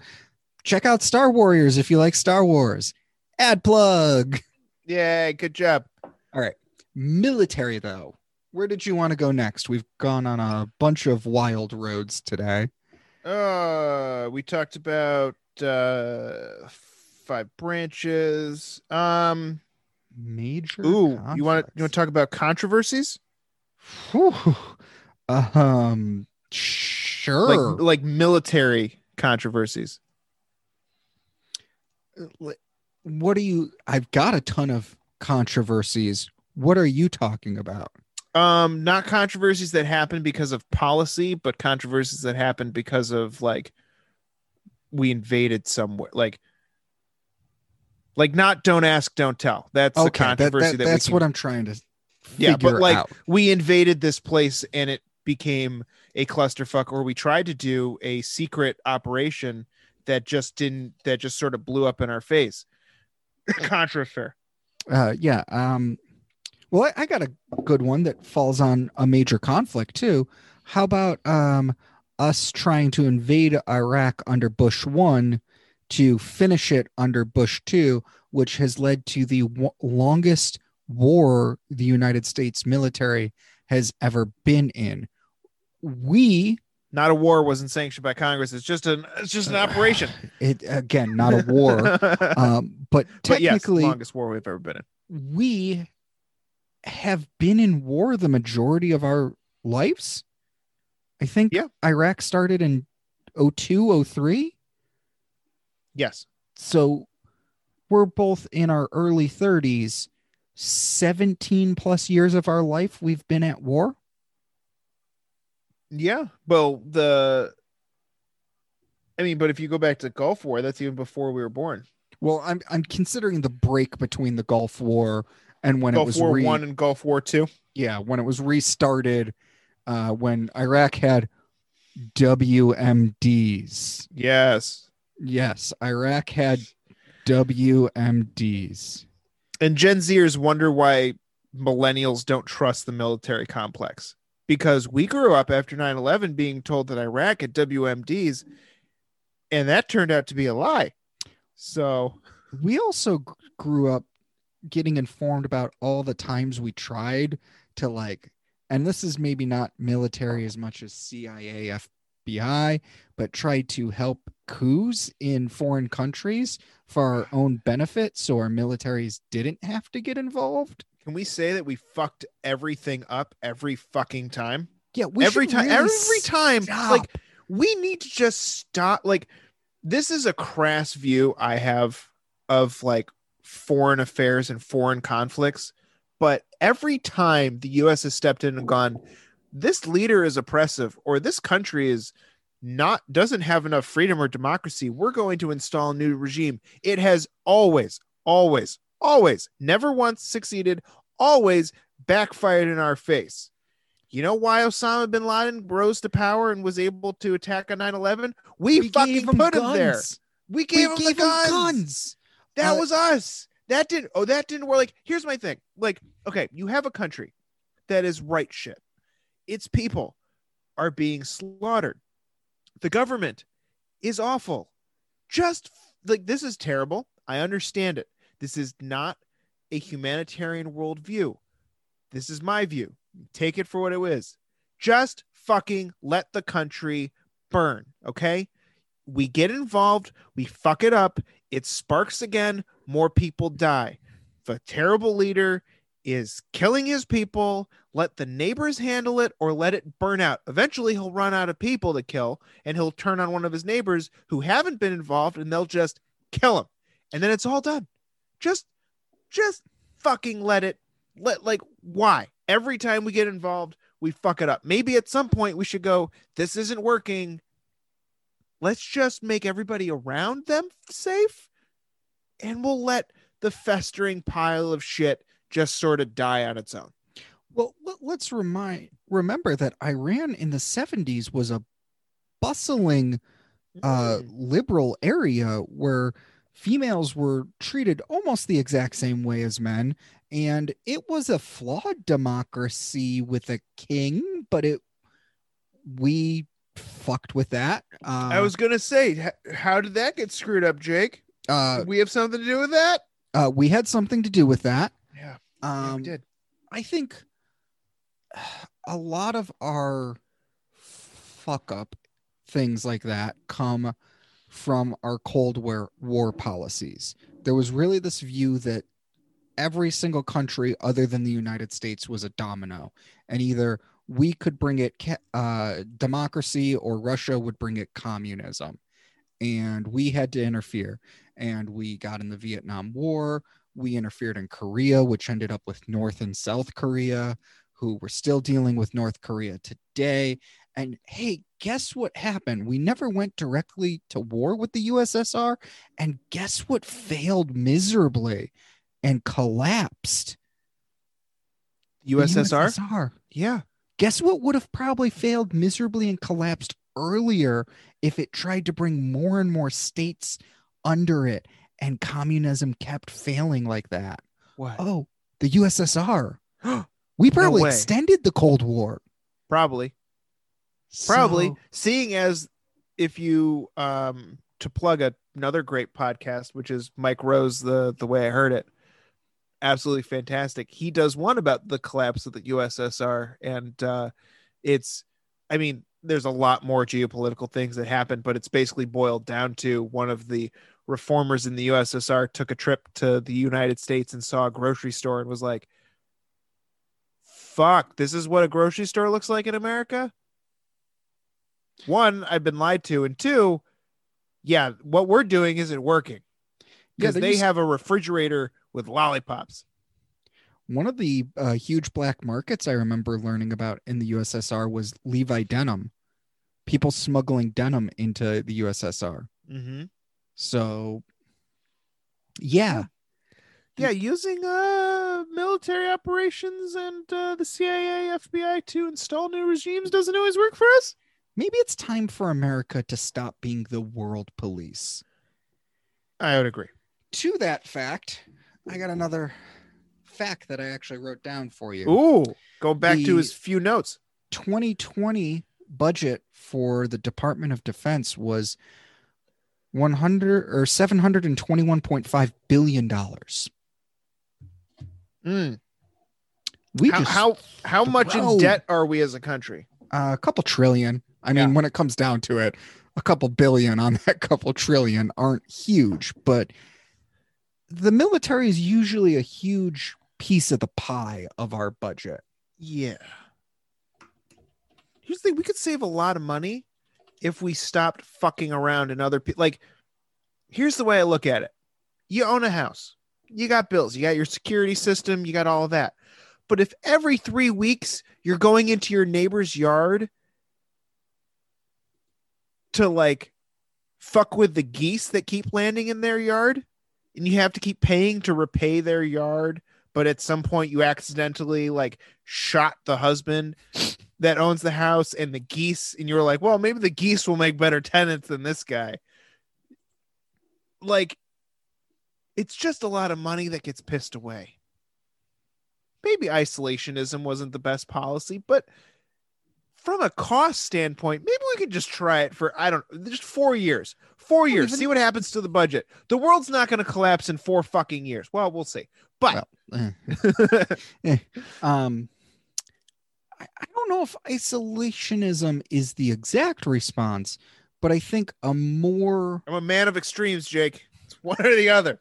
check out Star Warriors if you like Star Wars. Ad plug. Yeah, good job. All right, military though. Where did you want to go next? We've gone on a bunch of wild roads today. Uh we talked about uh five branches. Um Major. ooh, you want to you want to talk about controversies? Whew. Um, sure. Like like military controversies. What are you? I've got a ton of controversies. What are you talking about? Um, not controversies that happen because of policy, but controversies that happen because of like we invaded somewhere. Like, like not don't ask, don't tell. That's a Okay, that, controversy that- that, that's can- what I'm trying to Yeah, but like out. we invaded this place and it became a clusterfuck, or we tried to do a secret operation that just didn't that just sort of blew up in our face. Contra affair. Uh, yeah. Um, well, I, I got a good one that falls on a major conflict too. How about um, us trying to invade Iraq under Bush one to finish it under Bush two, which has led to the w- longest war the United States military has ever been in. We Not a war wasn't sanctioned by Congress. It's just an it's just an operation. it again not a war, um, but but yes, technically longest war we've ever been in. we have been in war the majority of our lives. I think Yeah. Iraq started in 02, 03. Yes. So we're both in our early 30s. 17 plus years of our life we've been at war. Yeah. Well, the I mean, but if you go back to Gulf War, that's even before we were born. Well, I'm I'm considering the break between the Gulf War and when it Gulf was War re- One and Gulf War Two. yeah, when it was restarted uh when Iraq had WMDs. Yes. Yes, Iraq had WMDs. And Gen Zers wonder why millennials don't trust the military complex because we grew up after 9 11 being told that Iraq had WMDs, and that turned out to be a lie. So, We also grew up getting informed about all the times we tried to like, and this is maybe not military as much as CIA, FBI, but tried to help coups in foreign countries for our own benefit so our militaries didn't have to get involved. can we say that we fucked everything up every fucking time? Yeah, we every time, really every time, stop. like we need to just stop. Like, this is a crass view I have of like foreign affairs and foreign conflicts. But every time the US has stepped in and gone, this leader is oppressive or this country is not doesn't have enough freedom or democracy, we're going to install a new regime. It has always, always, always, never once succeeded, always backfired in our face. You know why Osama bin Laden rose to power and was able to attack on 9 11? We, We fucking 'em put him there. guns. We We gave him gave the guns. guns. That Uh, was us. That didn't. Oh, that didn't work. Like, here's my thing. Like, okay, you have a country that is right shit. Its people are being slaughtered. The government is awful. Just like this is terrible. I understand it. This is not a humanitarian worldview. This is my view. Take it for what it is. Just fucking let the country burn. Okay. We get involved, we fuck it up, it sparks again, more people die. The terrible leader is killing his people. Let the neighbors handle it or let it burn out. Eventually, he'll run out of people to kill and he'll turn on one of his neighbors who haven't been involved and they'll just kill him. And then it's all done. Just, just fucking let it, let, like, why? Every time we get involved, we fuck it up. Maybe at some point we should go, this isn't working. Let's just make everybody around them safe and we'll let the festering pile of shit just sort of die on its own. Well, let- let's remind remember that Iran in the 70s was a bustling uh Mm. liberal area where females were treated almost the exact same way as men and it was a flawed democracy with a king but it we fucked with that uh, I was gonna say, how did that get screwed up, Jake? uh, we have something to do with that? uh we had something to do with that Yeah, yeah, um we did. I think a lot of our fuck up things like that come from our Cold War war policies. There was really this view that every single country other than the United States was a domino, and either we could bring it uh, democracy or Russia would bring it communism, and we had to interfere. And we got in the Vietnam War. We interfered in Korea, which ended up with North and South Korea. who we're still dealing with North Korea today. And hey, guess what happened? We never went directly to war with the USSR. And guess what failed miserably and collapsed? USSR. USSR. Yeah. Guess what would have probably failed miserably and collapsed earlier if it tried to bring more and more states under it and communism kept failing like that? What? Oh, the USSR. We probably way. extended the Cold War. Probably. Probably. So- Seeing as if you um to plug a, another great podcast, which is Mike Rowe's, the the way I heard it. Absolutely fantastic. He does one about the collapse of the USSR, and uh, it's, I mean, there's a lot more geopolitical things that happened, but it's basically boiled down to one of the reformers in the USSR took a trip to the United States and saw a grocery store and was like, "Fuck, this is what a grocery store looks like in America." One, I've been lied to, and two, yeah, what we're doing isn't working because they they just- have a refrigerator with lollipops. One of the uh, huge black markets I remember learning about in the USSR was Levi denim. People smuggling denim into the USSR. Mm-hmm. So, yeah, Yeah, using uh military operations and uh, the CIA, FBI to install new regimes doesn't always work for us. maybe it's time for America to stop being the world police. I would agree. To that fact, I got another fact that I actually wrote down for you. Ooh, go back to his few notes. 2020 budget for the Department of Defense was 100 or 721.5 billion dollars. Mm. We How, just how how much in debt are we as a country? uh, a couple trillion. I mean, when it comes down to it, a couple billion on that couple trillion aren't huge, but the military is usually a huge piece of the pie of our budget. Yeah. Here's the thing: we could save a lot of money if we stopped fucking around and other people. Like, here's the way I look at it: you own a house, you got bills, you got your security system, you got all of that. But if every three weeks you're going into your neighbor's yard to like fuck with the geese that keep landing in their yard, and you have to keep paying to repay their yard, but at some point you accidentally like shot the husband that owns the house and the geese, and you're like, well, maybe the geese will make better tenants than this guy. Like, it's just a lot of money that gets pissed away. Maybe isolationism wasn't the best policy, but from a cost standpoint, maybe we could just try it for I don't just four years. Four years. even- See what happens to the budget. The world's not going to collapse in four fucking years. Well, we'll see. But Well, eh. um I, I don't know if isolationism is the exact response, but I think a more I'm a man of extremes, Jake. It's one or the other.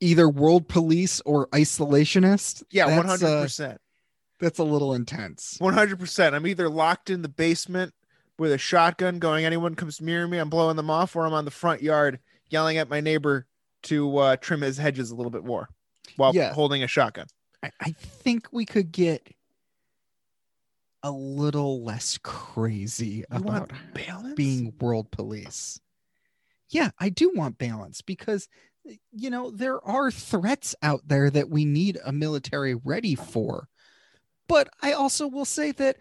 either world police or isolationist. Yeah, that's, one hundred uh, percent. That's a little intense. One hundred percent. I'm either locked in the basement with a shotgun, going, anyone comes near me, I'm blowing them off, or I'm on the front yard yelling at my neighbor to uh, trim his hedges a little bit more while Yeah. holding a shotgun. I, I think we could get a little less crazy You about balance? being world police. Yeah, I do want balance because you know there are threats out there that we need a military ready for. But I also will say that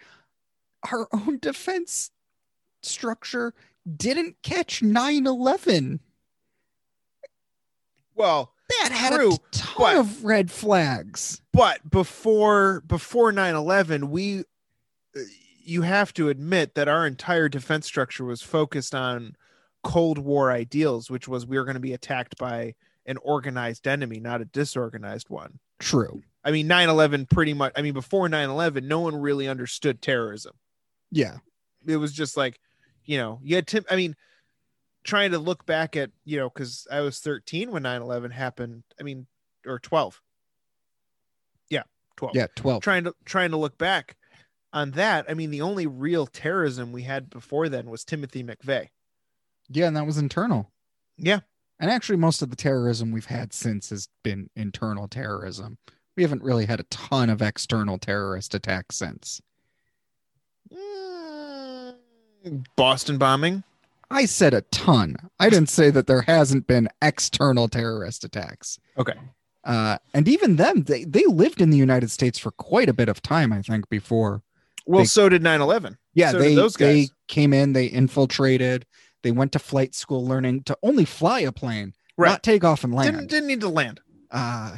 our own defense structure didn't catch 9/11. well, That had True, a ton but- of red flags. but before before 9-11 we uh, you have to admit that our entire defense structure was focused on cold war ideals which was we were going to be attacked by an organized enemy not a disorganized one True. i mean 9-11 pretty much i mean before 9-11 no one really understood terrorism Yeah. it was just like you know you had Tim, i mean trying to look back at you know because i was 13 when 9-11 happened i mean or 12 yeah 12 Yeah, 12. trying to trying to look back on that i mean the only real terrorism we had before then was timothy mcveigh Yeah, and that was internal. yeah And actually, most of the terrorism we've had since has been internal terrorism. We haven't really had a ton of external terrorist attacks since. Mm, Boston bombing. I said a ton. I didn't say that there hasn't been external terrorist attacks. Okay. Uh, and even them, they, they lived in the United States for quite a bit of time, I think, before. Well, They- so did 9/11. Yeah, So they they came in, they infiltrated, they went to flight school learning to only fly a plane, Right. not take off and land. Didn't didn't need to land. uh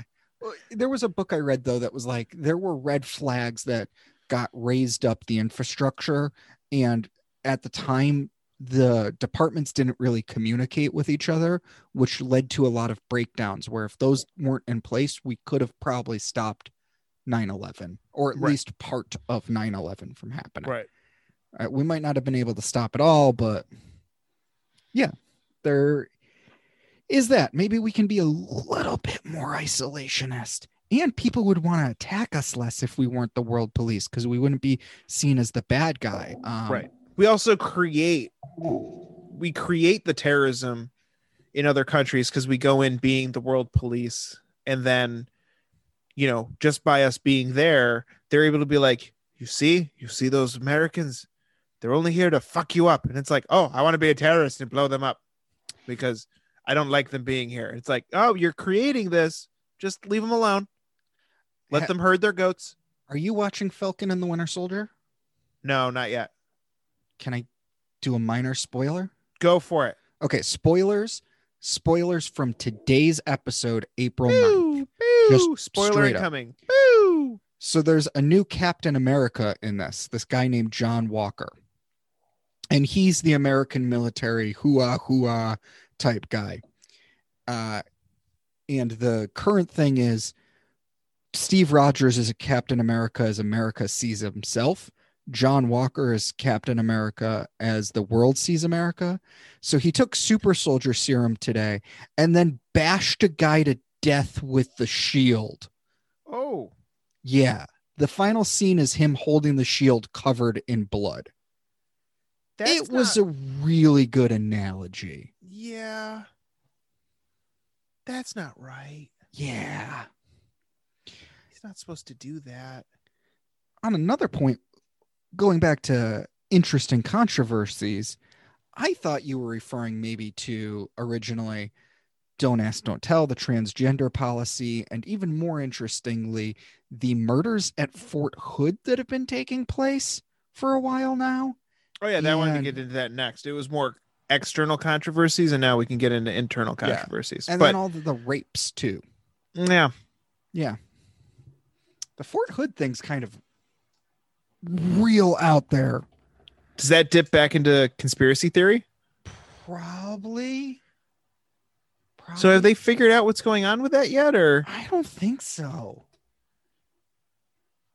there was a book I read though that was like there were red flags that got raised up the infrastructure and at the time the departments didn't really communicate with each other which led to a lot of breakdowns where if those weren't in place we could have probably stopped 9/11 or at Right. least part of 9/11 from happening. Right. Uh, we might not have been able to stop it all, but yeah, there is that. Maybe we can be a little bit more isolationist. And people would want to attack us less if we weren't the world police because we wouldn't be seen as the bad guy. Um, right. We also create we create the terrorism in other countries because we go in being the world police. And then you know just by us being there they're able to be like you see? You see those americans? They're only here to fuck you up. And it's like oh i want to be a terrorist and blow them up because i don't like them being here. It's like oh you're creating this. Just leave them alone. Let Ha- them herd their goats. Are you watching Falcon and the Winter Soldier? no not yet Can I do a minor spoiler? go for it Okay, spoilers. Spoilers from today's episode, April 9th. Boo, boo, Just spoiler coming. Boo. So there's a new Captain America in this, this guy named John Walker. And he's the American military hooah hooah type guy. Uh, and the current thing is Steve Rogers is a Captain America as America sees himself. John Walker as Captain America as the world sees America. So he took super soldier serum today and then bashed a guy to death with the shield. Oh, Yeah. The final scene is him holding the shield covered in blood. that's it was not- a really good analogy. yeah. That's not right. Yeah. He's not supposed to do that. On another point, going back to interesting controversies, I thought you were referring maybe to originally Don't Ask, Don't Tell, the transgender policy, and even more interestingly, the murders at Fort Hood that have been taking place for a while now. Oh yeah, that I wanted to get into that next. It was more external controversies, and now we can get into internal Yeah. controversies. And but then all the, the rapes too. yeah, Yeah. The Fort Hood thing's kind of real out there. does that dip back into conspiracy theory? Probably. So have they figured out what's going on with that yet, or I don't think so.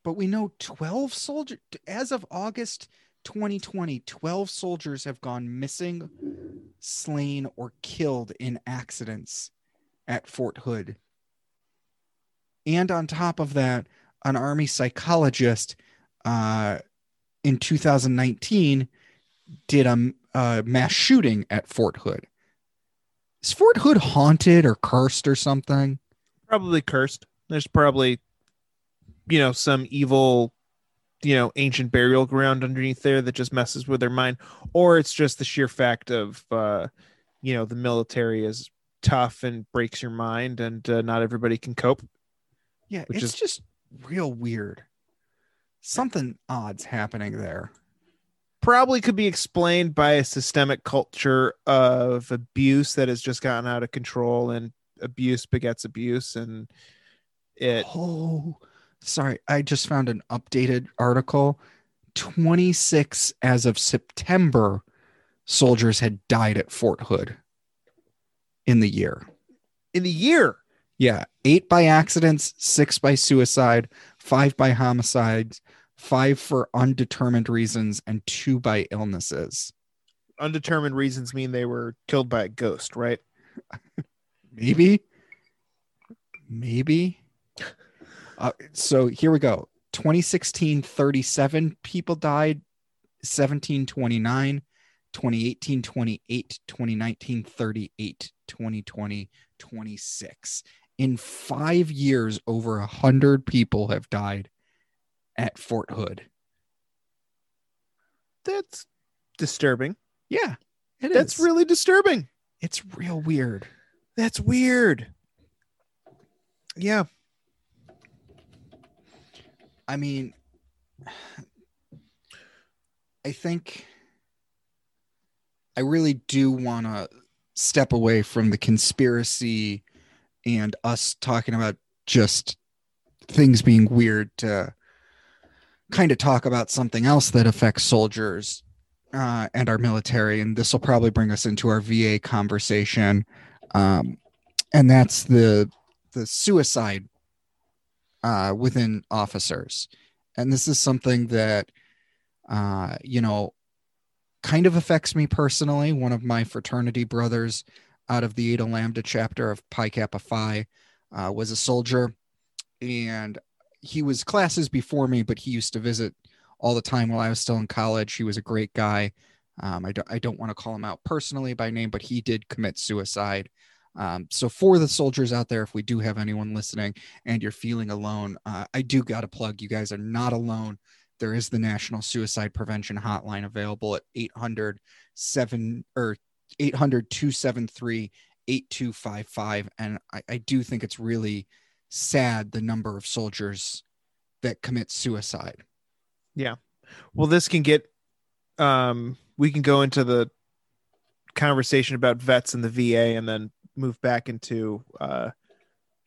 But we know 12 soldiers, as of August 2020, 12 soldiers have gone missing, slain, or killed in accidents at Fort Hood. And on top of that, an Army psychologist uh, in 2019 did a, a mass shooting at Fort Hood. Is Fort Hood haunted or cursed or something? probably cursed? There's probably, you know, some evil, you know, ancient burial ground underneath there that just messes with their mind, or it's just the sheer fact of, uh, you know, the military is tough and breaks your mind, and uh, not everybody can cope. Yeah, it's is- just real weird. Something odd's happening there. probably could be explained by a systemic culture of abuse that has just gotten out of control and abuse begets abuse and it Oh, sorry. I just found an updated article. 26 as of September soldiers had died at Fort Hood in the year. in the year Yeah, eight by accidents, six by suicide, five by homicides, five for undetermined reasons, and two by illnesses. undetermined reasons mean they were killed by a ghost right Maybe. Maybe. Uh, so here we go. 2016, 37 people died. 17, 29. 2018, 28. 2019, 38. 2020, 26. In five years, over a hundred people have died at Fort Hood. That's disturbing. Yeah, it That's is. really disturbing. it's real weird. That's weird. Yeah. I mean, I think I really do want to step away from the conspiracy and us talking about just things being weird to kind of talk about something else that affects soldiers uh, and our military. And this will probably bring us into our VA conversation. Um, and that's the the suicide uh, within officers. And this is something that, uh, you know, kind of affects me personally. One of my fraternity brothers out of the Eta Lambda chapter of Pi Kappa Phi uh, was a soldier. And he was classes before me, but he used to visit all the time while I was still in college. He was a great guy. Um, I, don't, I don't want to call him out personally by name, but he did commit suicide. Um, so, for the soldiers out there, if we do have anyone listening and you're feeling alone, uh, I do got to plug you guys are not alone. There is the National Suicide Prevention Hotline available at 800 7 or 800 273 8255. And I, I do think it's really sad the number of soldiers that commit suicide. Yeah. Well, this can get um we can go into the conversation about vets and the VA and then move back into uh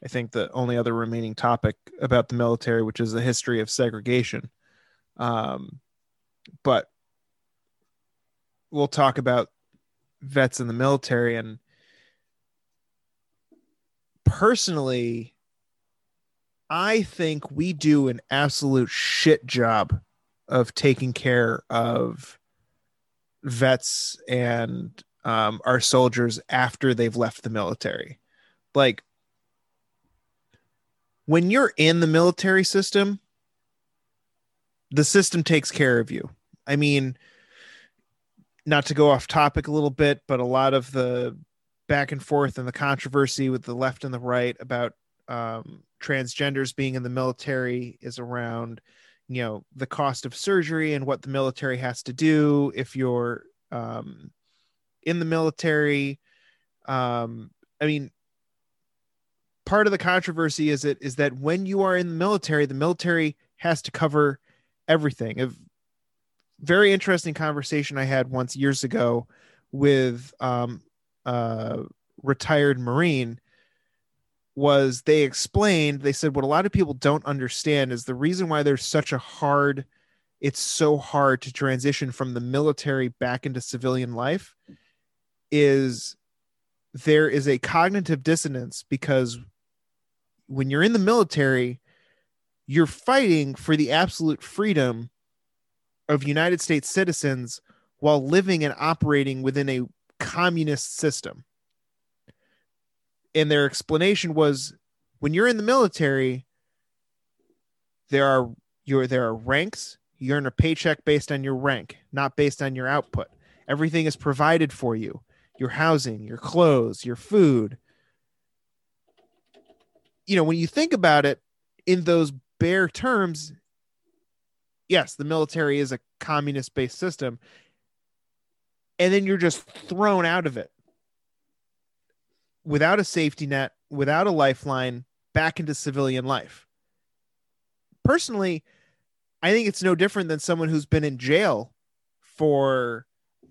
I think the only other remaining topic about the military, which is the history of segregation. Um but we'll talk about vets in the military and personally I think we do an absolute shit job of taking care of vets and um, our soldiers after they've left the military. Like when you're in the military system, the system takes care of you. I mean, not to go off topic a little bit, but a lot of the back and forth and the controversy with the left and the right about um, transgenders being in the military is around you know the cost of surgery and what the military has to do if you're um, in the military. Um, i mean part of the controversy is it is that when you are in the military the military has to cover everything. A very interesting conversation i had once years ago with um, a retired marine was they explained they said what a lot of people don't understand is the reason why there's such a hard it's so hard to transition from the military back into civilian life is there is a cognitive dissonance because when you're in the military you're fighting for the absolute freedom of United States citizens while living and operating within a communist system. And their explanation was when you're in the military there are your there are ranks. You earn a paycheck based on your rank not based on your output. Everything is provided for you. Your housing your clothes your food. You know when you think about it in those bare terms yes the military is a communist based system and then you're just thrown out of it without a safety net, without a lifeline, back into civilian life. Personally, I think it's no different than someone who's been in jail for,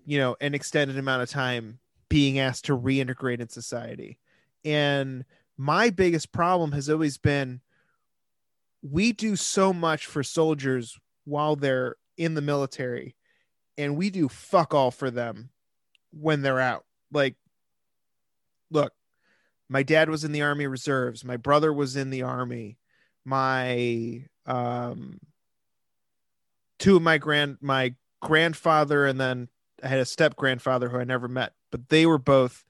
you know, an extended amount of time being asked to reintegrate in society. And my biggest problem has always been we do so much for soldiers while they're in the military and we do fuck all for them when they're out. Like, look, my dad was in the army reserves. My brother was in the army. My um two of my grand my grandfather and then i had a step grandfather who i never met but they were both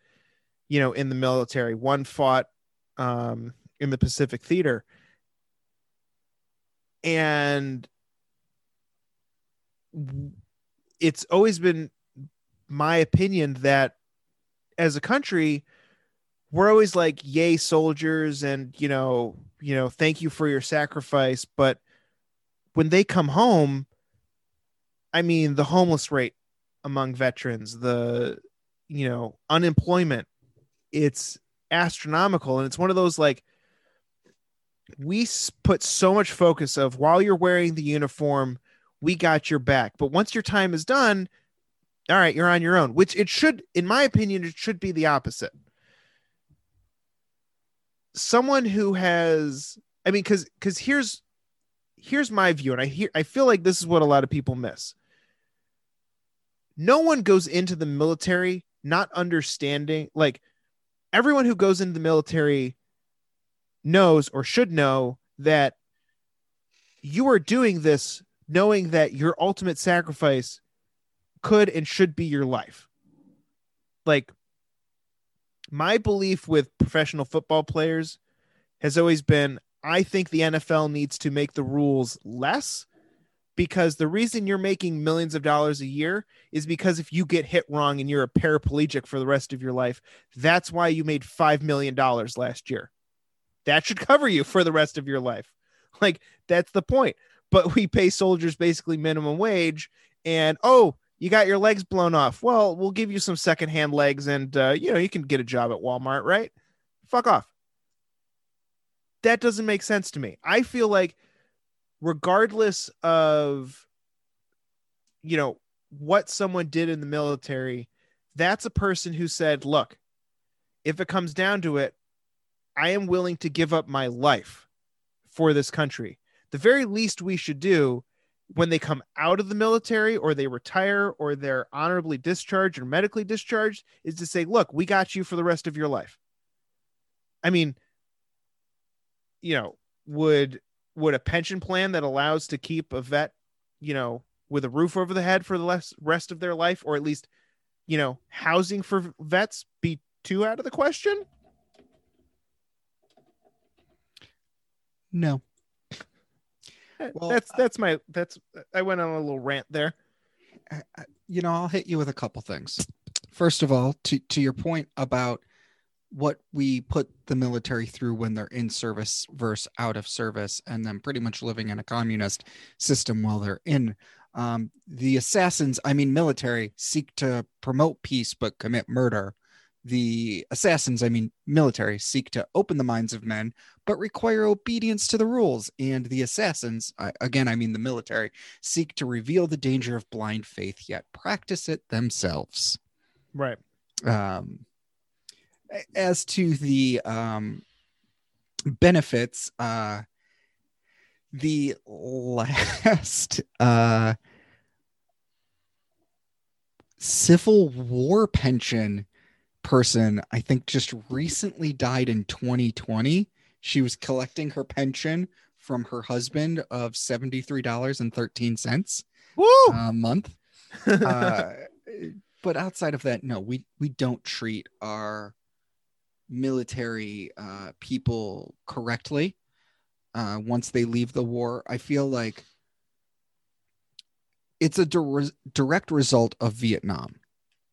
you know in the military. One fought um in the pacific theater. And it's always been my opinion that as a country we're always like yay soldiers and you know you know thank you for your sacrifice. But when they come home i mean the homeless rate among veterans the you know unemployment it's astronomical. And it's one of those like we put so much focus of while you're wearing the uniform we got your back. But once your time is done all right you're on your own which it should in my opinion it should be the opposite. Someone who has i mean because because here's here's my view and i hear i feel like this is what a lot of people miss. No one goes into the military not understanding like everyone who goes into the military knows or should know that you are doing this knowing that your ultimate sacrifice could and should be your life like my belief with professional football players has always been I think the NFL needs to make the rules less because the reason you're making millions of dollars a year is because if you get hit wrong and you're a paraplegic for the rest of your life, that's why you made $5 million last year. That should cover you for the rest of your life. Like, that's the point. But we pay soldiers basically minimum wage, and oh, you got your legs blown off. Well, we'll give you some secondhand legs, and uh, you know you can get a job at Walmart, right? Fuck off. That doesn't make sense to me. I feel like, regardless of, you know, what someone did in the military, that's a person who said, "Look, if it comes down to it, I am willing to give up my life for this country." The very least we should do when they come out of the military or they retire or they're honorably discharged or medically discharged is to say, look, we got you for the rest of your life. I mean, you know, would would a pension plan that allows to keep a vet, you know, with a roof over the head for the rest of their life, or at least, you know, housing for vets be too out of the question? No. Well, that's that's my that's I went on a little rant there. I- I- you know, I'll hit you with a couple things. First of all, to to your point about what we put the military through when they're in service versus out of service, and then pretty much living in a communist system while they're in. Um, the assassins, I mean, military, seek to promote peace but commit murder. The assassins, I mean, military, seek to open the minds of men but require obedience to the rules. And the assassins, I, again, I mean the military, seek to reveal the danger of blind faith, yet practice it themselves. Right. Um, as to the um, benefits, uh, the last uh, Civil War pension person, I think, just recently died in 2020. She was collecting her pension from her husband of $73.13 a month. Uh, but outside of that, no, we, we don't treat our military uh, people correctly uh, once they leave the war. I feel like it's a dir- direct result of Vietnam.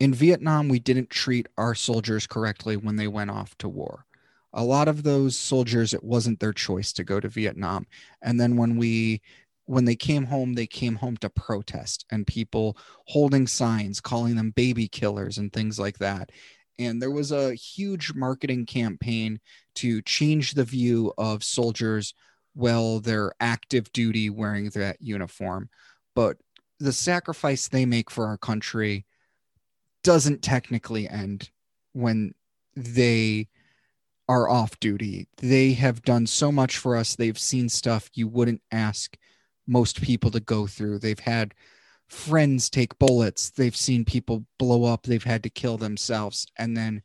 In Vietnam, we didn't treat our soldiers correctly when they went off to war. A lot of those soldiers, it wasn't their choice to go to Vietnam. And then when we when they came home, they came home to protest and people holding signs, calling them baby killers and things like that. And there was a huge marketing campaign to change the view of soldiers while they're active duty wearing that uniform. But the sacrifice they make for our country doesn't technically end when they are off duty. They have done so much for us. They've seen stuff you wouldn't ask most people to go through. They've had friends take bullets. They've seen people blow up. They've had to kill themselves. And then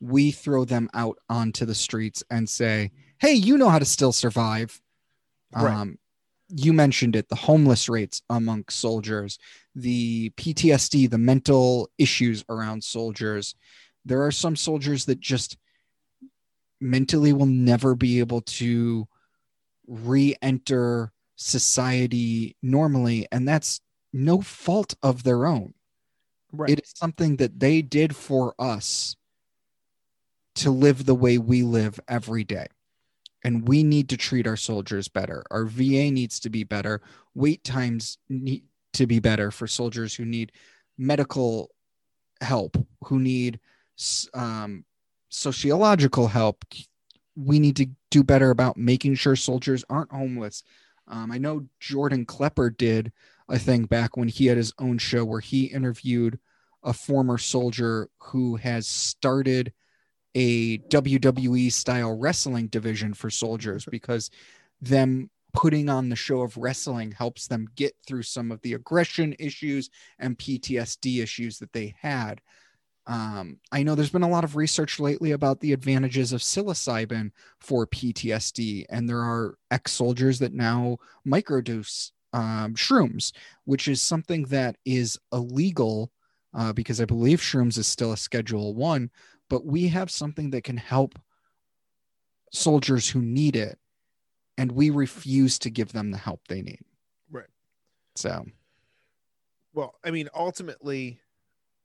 we throw them out onto the streets and say, hey, you know how to still survive. Right. Um, you mentioned it the homeless rates amongst soldiers, the PTSD, the mental issues around soldiers. There are some soldiers that just mentally will never be able to re enter society normally. And that's no fault of their own. Right. It is something that they did for us to live the way we live every day. And we need to treat our soldiers better. Our VA needs to be better. Wait times need to be better for soldiers who need medical help, who need um, sociological help. We need to do better about making sure soldiers aren't homeless. Um, I know Jordan Klepper did a thing back when he had his own show where he interviewed a former soldier who has started a WWE style wrestling division for soldiers because them putting on the show of wrestling helps them get through some of the aggression issues and PTSD issues that they had. Um, I know there's been a lot of research lately about the advantages of psilocybin for PTSD, and there are ex soldiers that now microdose um, shrooms, which is something that is illegal uh, because I believe shrooms is still a Schedule One, but we have something that can help soldiers who need it, and we refuse to give them the help they need. Right. So, Well, I mean, ultimately,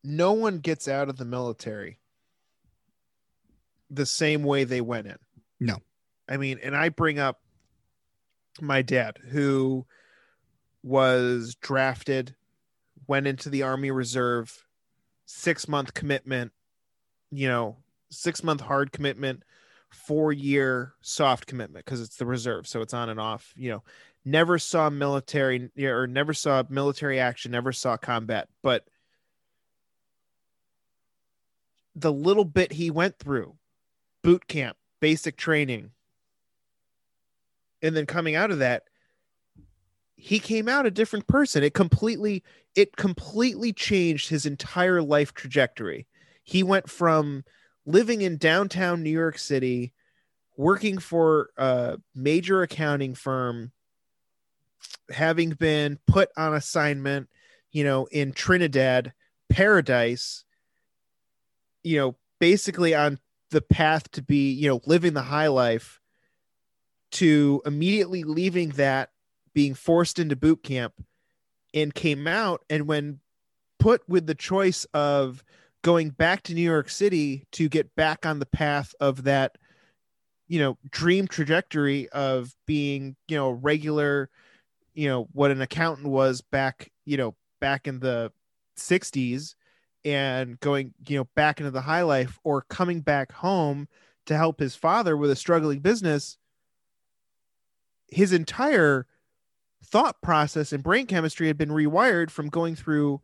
no one gets out of the military the same way they went in. No. I mean, and I bring up my dad who was drafted, went into the Army Reserve, six month commitment, you know, six month hard commitment, four year soft commitment because it's the reserve. So it's on and off, you know, never saw military or never saw military action, never saw combat, but the little bit he went through boot camp, basic training, and then coming out of that, he came out a different person. It completely, it completely changed his entire life trajectory. He went from living in downtown New York City, working for a major accounting firm, having been put on assignment, you know, in Trinidad, paradise, you know, basically on the path to be, you know, living the high life to immediately leaving that, being forced into boot camp and came out and when put with the choice of going back to New York City to get back on the path of that you know dream trajectory of being you know regular you know what an accountant was back you know back in the 60s and going you know back into the high life or coming back home to help his father with a struggling business. His entire thought process and brain chemistry had been rewired from going through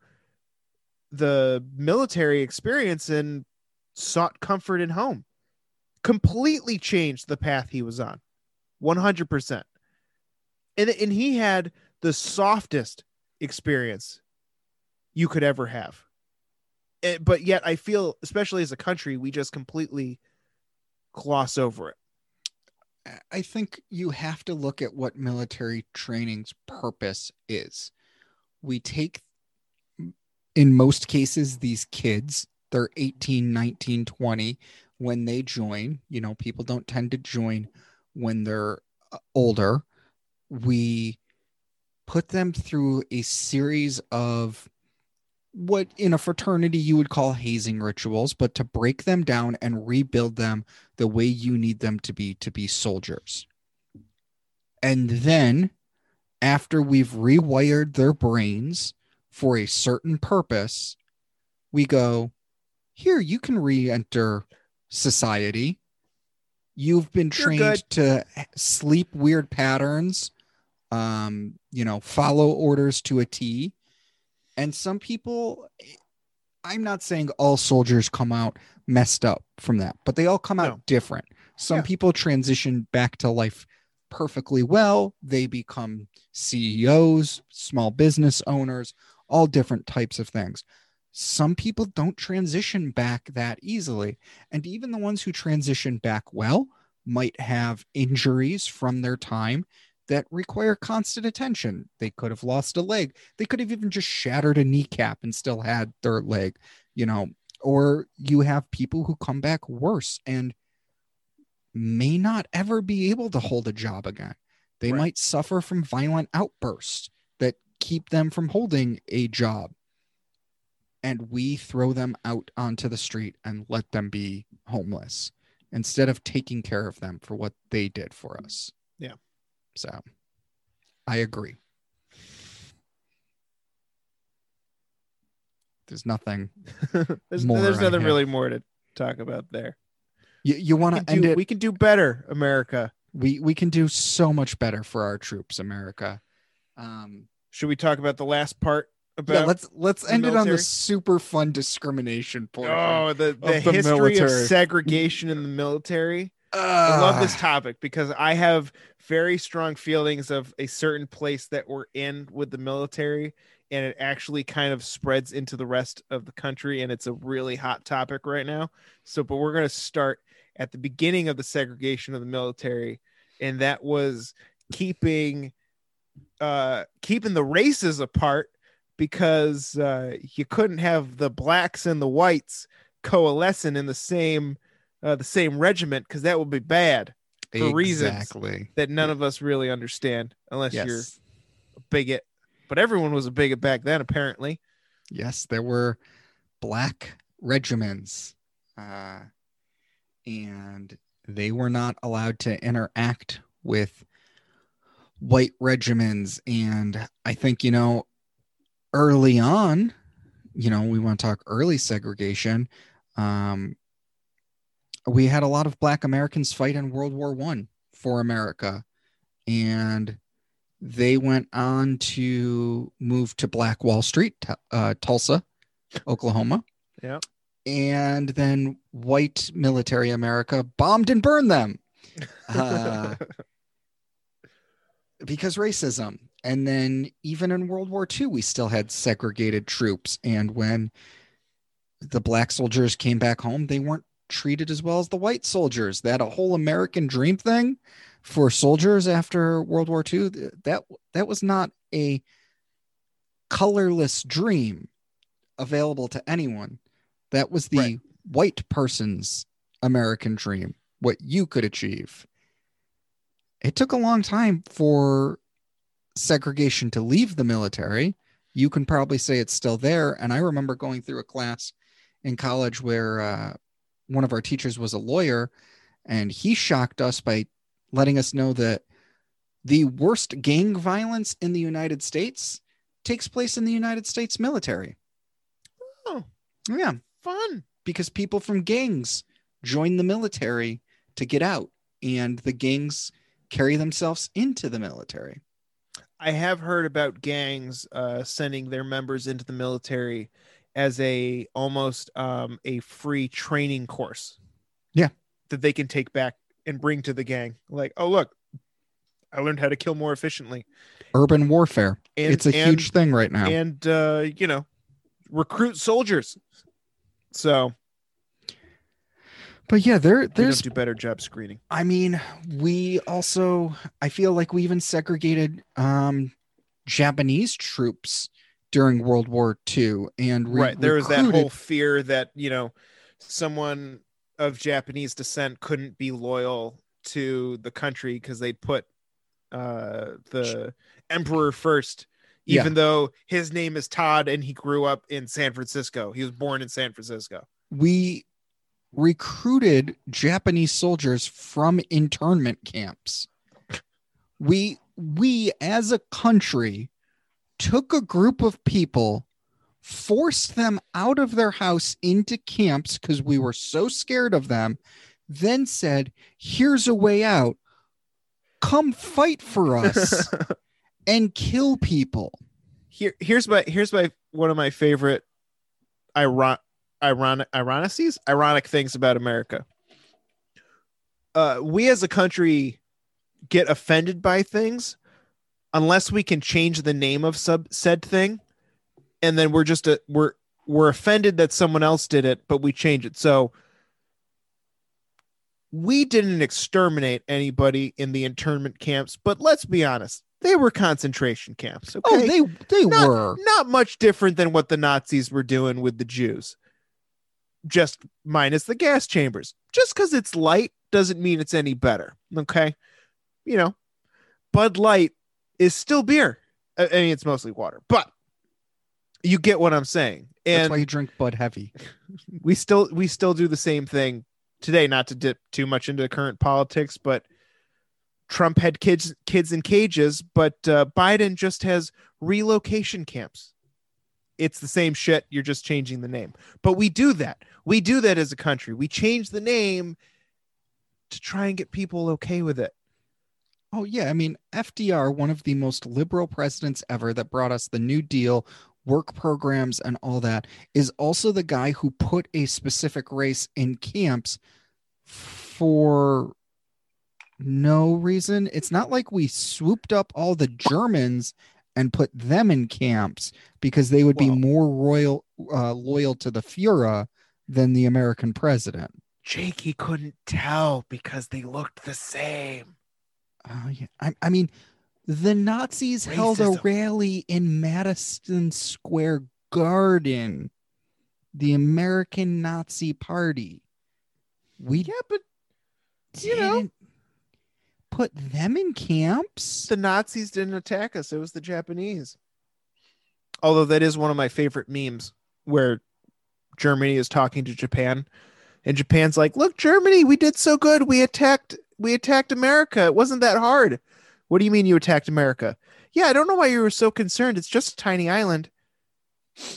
the military experience and sought comfort in home. Completely changed the path he was on 100% and, and he had the softest experience you could ever have. Eh, but yet i feel especially as a country we just completely gloss over it. I think you have to look at what military training's purpose is. We take, in most cases, these kids, they're 18, 19, 20, when they join. You know, people don't tend to join when they're uh, older. We put them through a series of what in a fraternity you would call hazing rituals, but to break them down and rebuild them the way you need them to be to be soldiers. And then, after we've rewired their brains for a certain purpose, we go, here, you can re enter society. You've been trained to sleep weird patterns, um, you know, follow orders to a T. And some people, I'm not saying all soldiers come out messed up from that, but they all come out No. different. Some Yeah. people transition back to life perfectly well. They become CEOs, small business owners, all different types of things. Some people don't transition back that easily. And even the ones who transition back well might have injuries from their time that require constant attention. They could have lost a leg. They could have even just shattered a kneecap and still had their leg, you know, or you have people who come back worse and may not ever be able to hold a job again. They Right. might suffer from violent outbursts that keep them from holding a job. And we throw them out onto the street and let them be homeless. instead of taking care of them for what they did for us. Yeah. So I agree. There's nothing. there's More there's nothing really more to talk about there. You, you want to end do, it? we can do better, America. we we can do so much better for our troops, America. Um, Should we talk about the last part about yeah, let's let's end it on the super fun discrimination portion. Oh, the, the, the history military. of segregation in the military. I love this topic because I have very strong feelings of a certain place that we're in with the military, and it actually kind of spreads into the rest of the country, and it's a really hot topic right now. So, but we're going to start at the beginning of the segregation of the military, and that was keeping uh keeping the races apart because uh you couldn't have the blacks and the whites coalescing in the same uh, the same regiment because that would be bad for reasons. exactly. that none of us really understand unless you're a bigot. But everyone was a bigot back then, apparently. yes, there were black regiments, uh, and they were not allowed to interact with white regiments. And I think you know, early on, you know, we want to talk early segregation. Um, we had a lot of black Americans fight in World War One for America, and they went on to move to Black Wall Street, uh, Tulsa, Oklahoma. Yeah. And then white military America bombed and burned them Uh, because racism. And then even in World War II, we still had segregated troops. And when the black soldiers came back home, they weren't treated as well as the white soldiers. That a whole American dream thing for soldiers after World War II, that that was not a colorless dream available to anyone. That was the Right. white person's American dream, what you could achieve. It took a long time for segregation to leave the military. You can probably say it's still there. And I remember going through a class in college where uh, one of our teachers was a lawyer, and he shocked us by letting us know that the worst gang violence in the United States takes place in the United States military. Oh. yeah, Fun. because people from gangs join the military to get out, and the gangs carry themselves into the military. I have heard about gangs uh, sending their members into the military as a almost um, a free training course. Yeah. That they can take back and bring to the gang. Like, oh look, I learned how to kill more efficiently. Urban warfare. And it's a and, huge thing right now. and uh, you know, recruit soldiers. So but yeah, there there's do better job screening. I mean, we also I feel like we even segregated um Japanese troops during World War II and re- right there was that whole fear that you know someone of japanese descent couldn't be loyal to the country because they put uh the emperor first Yeah. even though his name is todd and he grew up in san francisco he was born in san francisco we recruited Japanese soldiers from internment camps. We we as a country took a group of people, forced them out of their house into camps because we were so scared of them, then said, "Here's a way out. Come fight for us and kill people." here here's my here's my one of my favorite iron ironic ironicies ironic things about america uh we as a country get offended by things unless we can change the name of sub said thing and then we're just a we're we're offended that someone else did it but we change it so we didn't exterminate anybody in the internment camps but let's be honest they were concentration camps okay Oh, they they Not- were. not much different than what the Nazis were doing with the Jews. Just minus the gas chambers. Just because it's light doesn't mean it's any better. Okay. You know, Bud Light is still beer. I mean, it's mostly water, but you get what I'm saying. That's And why you drink Bud Heavy. we still we still do the same thing today, not to dip too much into current politics, but Trump had kids kids in cages, but uh, Biden just has relocation camps. It's the same shit. You're just changing the name. But we do that. We do that as a country. We change the name to try and get people okay with it. Oh, yeah. I mean, FDR, one of the most liberal presidents ever that brought us the New Deal, work programs, and all that, is also the guy who put a specific race in camps for no reason. It's not like we swooped up all the Germans and put them in camps because they would be more royal uh, loyal to the Fuhrer than the American president. Jake, he couldn't tell because they looked the same. Oh yeah, I, I mean, the Nazis held a rally in Madison Square Garden. The American Nazi Party. We Yeah, but you know. Put them in camps. the Nazis didn't attack us. It was the Japanese. Although that is one of my favorite memes where Germany is talking to Japan and Japan's like, "Look, Germany, we did so good. We attacked we attacked America. It wasn't that hard." What do you mean you attacked America? Yeah, I don't know why you were so concerned. It's just a tiny island.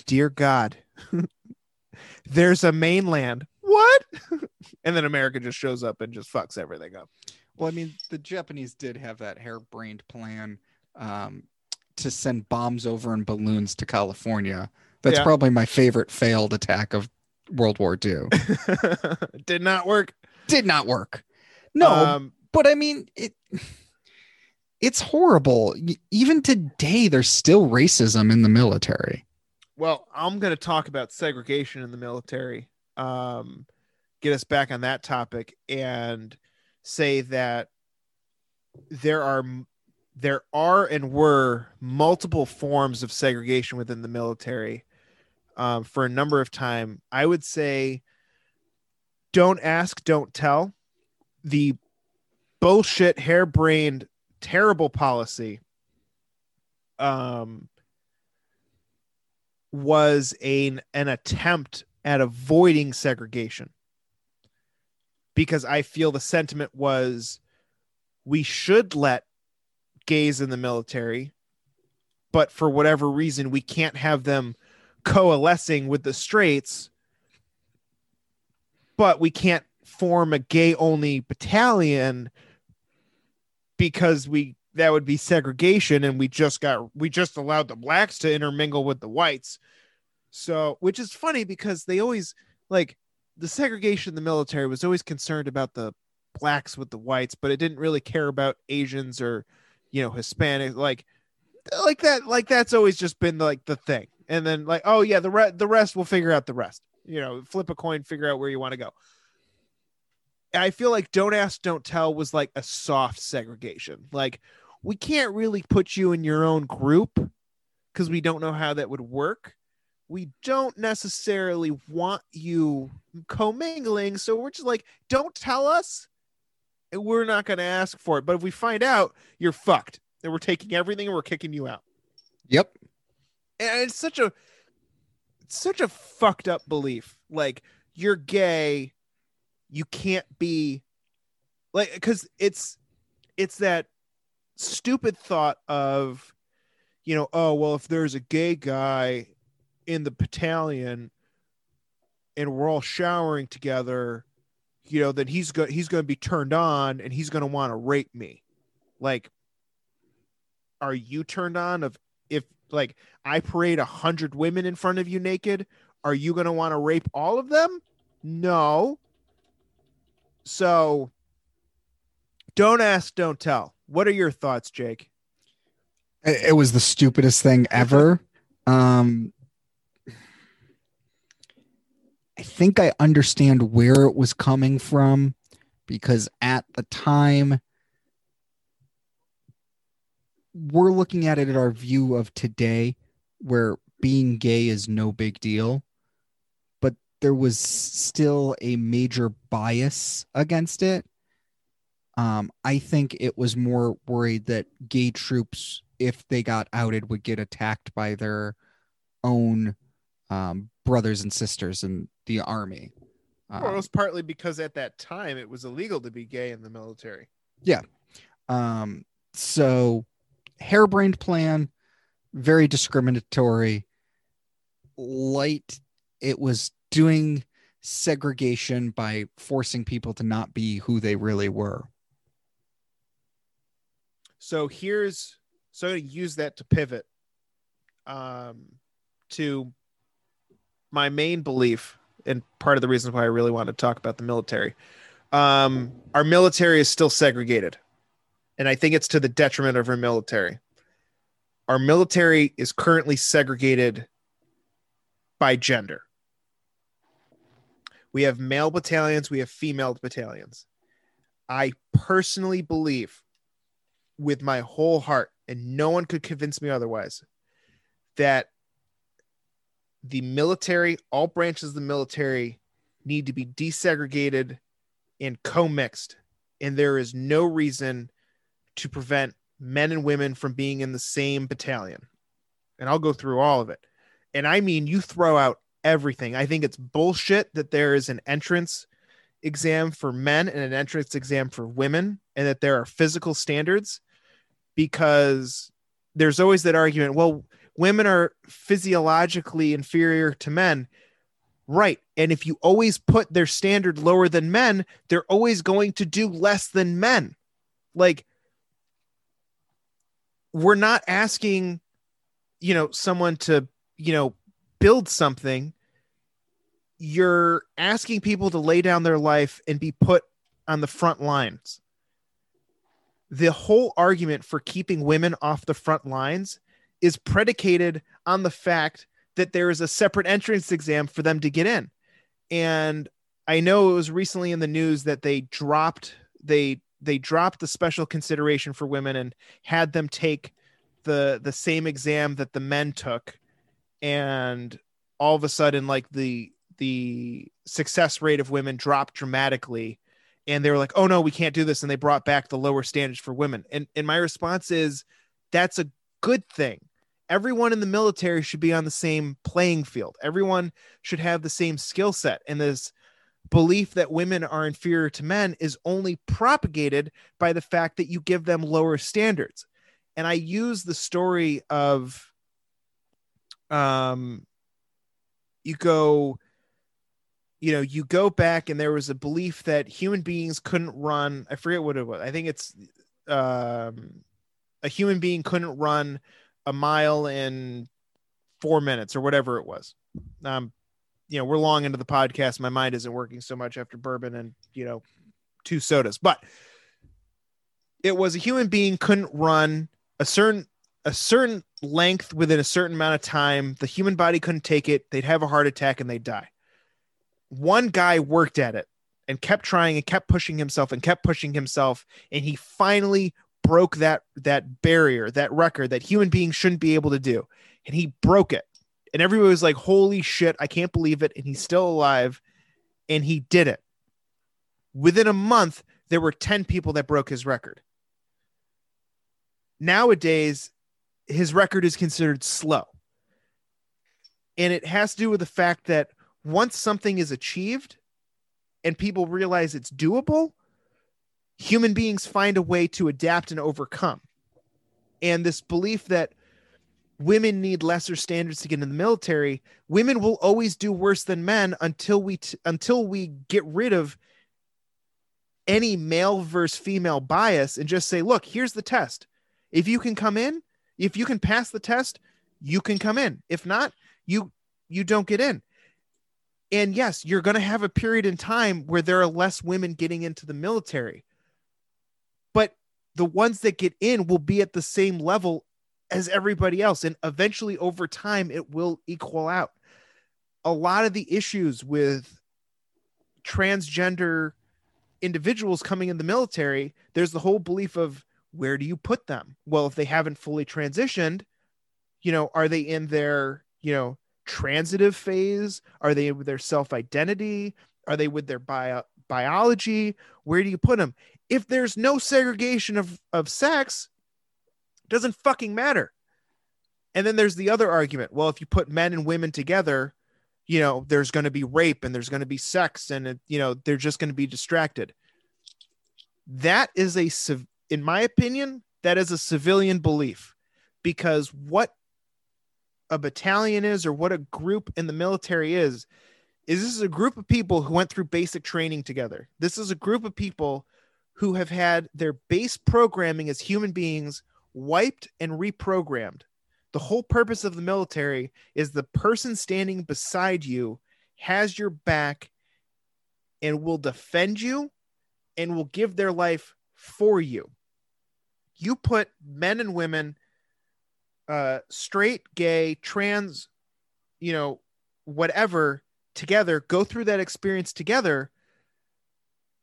Dear God. There's a mainland. What? and then America just shows up and just fucks everything up. Well, I mean, the Japanese did have that harebrained plan um, to send bombs over in balloons to California. That's Yeah. probably my favorite failed attack of World War II. Did not work. did not work. No, Um, but I mean it. It's horrible. Even today, there's still racism in the military. Well, I'm going to talk about segregation in the military. Um, get us back on that topic and say that there are there are and were multiple forms of segregation within the military um, for a number of time. I would say, don't ask, don't tell. The bullshit, harebrained, terrible policy um, was an an attempt at avoiding segregation because I feel the sentiment was we should let gays in the military, but for whatever reason, we can't have them coalescing with the straights, but we can't form a gay only battalion because we that would be segregation and we just got we just allowed the blacks to intermingle with the whites. So which is funny because they always like the segregation in the military was always concerned about the blacks with the whites but it didn't really care about asians or you know hispanic like like that like that's always just been like the thing and then like oh yeah the re- the rest will figure out the rest you know flip a coin figure out where you want to go I feel like don't ask, don't tell was like a soft segregation. Like we can't really put you in your own group because we don't know how that would work. We don't necessarily want you commingling, so we're just like, don't tell us, and we're not going to ask for it. But if we find out, you're fucked. And we're taking everything and we're kicking you out. Yep. And it's such a, it's such a fucked up belief. Like you're gay, you can't be like because it's it's that stupid thought of you know oh well if there's a gay guy in the battalion and we're all showering together you know then he's go- he's going to be turned on and he's going to want to rape me like are you turned on of if like i parade a hundred women in front of you naked are you going to want to rape all of them no so don't ask, don't tell. What are your thoughts, Jake? It, it was the stupidest thing ever. um, I think I understand where it was coming from because at the time, we're looking at it at our view of today, where being gay is no big deal. But there was still a major bias against it. Um, I think it was more worried that gay troops, if they got outed, would get attacked by their own um, brothers and sisters in the army. Well, it Um, was partly because at that time it was illegal to be gay in the military. Yeah. Um, so harebrained plan, very discriminatory, light. It was doing segregation by forcing people to not be who they really were. So here's so I'm gonna use that to pivot um to my main belief and part of the reason why I really want to talk about the military. Um our military is still segregated. And I think it's to the detriment of our military. Our military is currently segregated by gender. We have male battalions, we have female battalions. I personally believe with my whole heart, and no one could convince me otherwise, that the military, all branches of the military, need to be desegregated and co-mixed, and there is no reason to prevent men and women from being in the same battalion. And I'll go through all of it. And I mean, you throw out everything. I think it's bullshit that there is an entrance exam for men and an entrance exam for women, and that there are physical standards because there's always that argument well, women are physiologically inferior to men. Right. And if you always put their standard lower than men, they're always going to do less than men. Like, we're not asking, you know, someone to, you know, build something. You're asking people to lay down their life and be put on the front lines. The whole argument for keeping women off the front lines is predicated on the fact that there is a separate entrance exam for them to get in. And I know it was recently in the news that they dropped they they dropped the special consideration for women and had them take the the same exam that the men took. And all of a sudden like the the success rate of women dropped dramatically. And they were like oh no we can't do this. And they brought back the lower standards for women. And and my response is that's a good thing everyone in the military should be on the same playing field. Everyone should have the same skill set. And this belief that women are inferior to men is only propagated by the fact that you give them lower standards. And i use the story of um you go you know you go back and there was a belief that human beings couldn't run i forget what it was i think it's um a human being couldn't run a mile in four minutes or whatever it was. Um you know we're long into the podcast. My mind isn't working so much after bourbon and you know two sodas but it was a human being couldn't run a certain a certain length within a certain amount of time. The human body couldn't take it. They'd have a heart attack and they'd die. One guy worked at it and kept trying and kept pushing himself and kept pushing himself. And he finally broke that that barrier that record that human beings shouldn't be able to do. And he broke it. And everybody was like holy shit i can't believe it. And he's still alive. And he did it. Within a month there were 10 people that broke his record. Nowadays his record is considered slow. And it has to do with the fact that once something is achieved and people realize it's doable human beings find a way to adapt and overcome. And this belief that women need lesser standards to get in the military women will always do worse than men until we t- until we get rid of any male versus female bias and just say look here's the test. If you can come in if you can pass the test you can come in. If not you you don't get in. And yes you're going to have a period in time where there are less women getting into the military but the ones that get in will be at the same level as everybody else and eventually over time it will equal out. A lot of the issues with transgender individuals coming in the military there's the whole belief of where do you put them? Well if they haven't fully transitioned you know are they in their you know transitive phase? Are they with their self identity are they with their bio- biology? Where do you put them if there's no segregation of of sex doesn't fucking matter. And then there's the other argument. Well if you put men and women together you know there's going to be rape and there's going to be sex and you know they're just going to be distracted. That is a in my opinion that is a civilian belief. Because what a battalion is or what a group in the military is is this is a group of people who went through basic training together. This is a group of people who have had their base programming as human beings wiped and reprogrammed the whole purpose of the military is the person standing beside you has your back and will defend you and will give their life for you. You put men and women, uh, straight, gay, trans, you know, whatever, together, go through that experience together.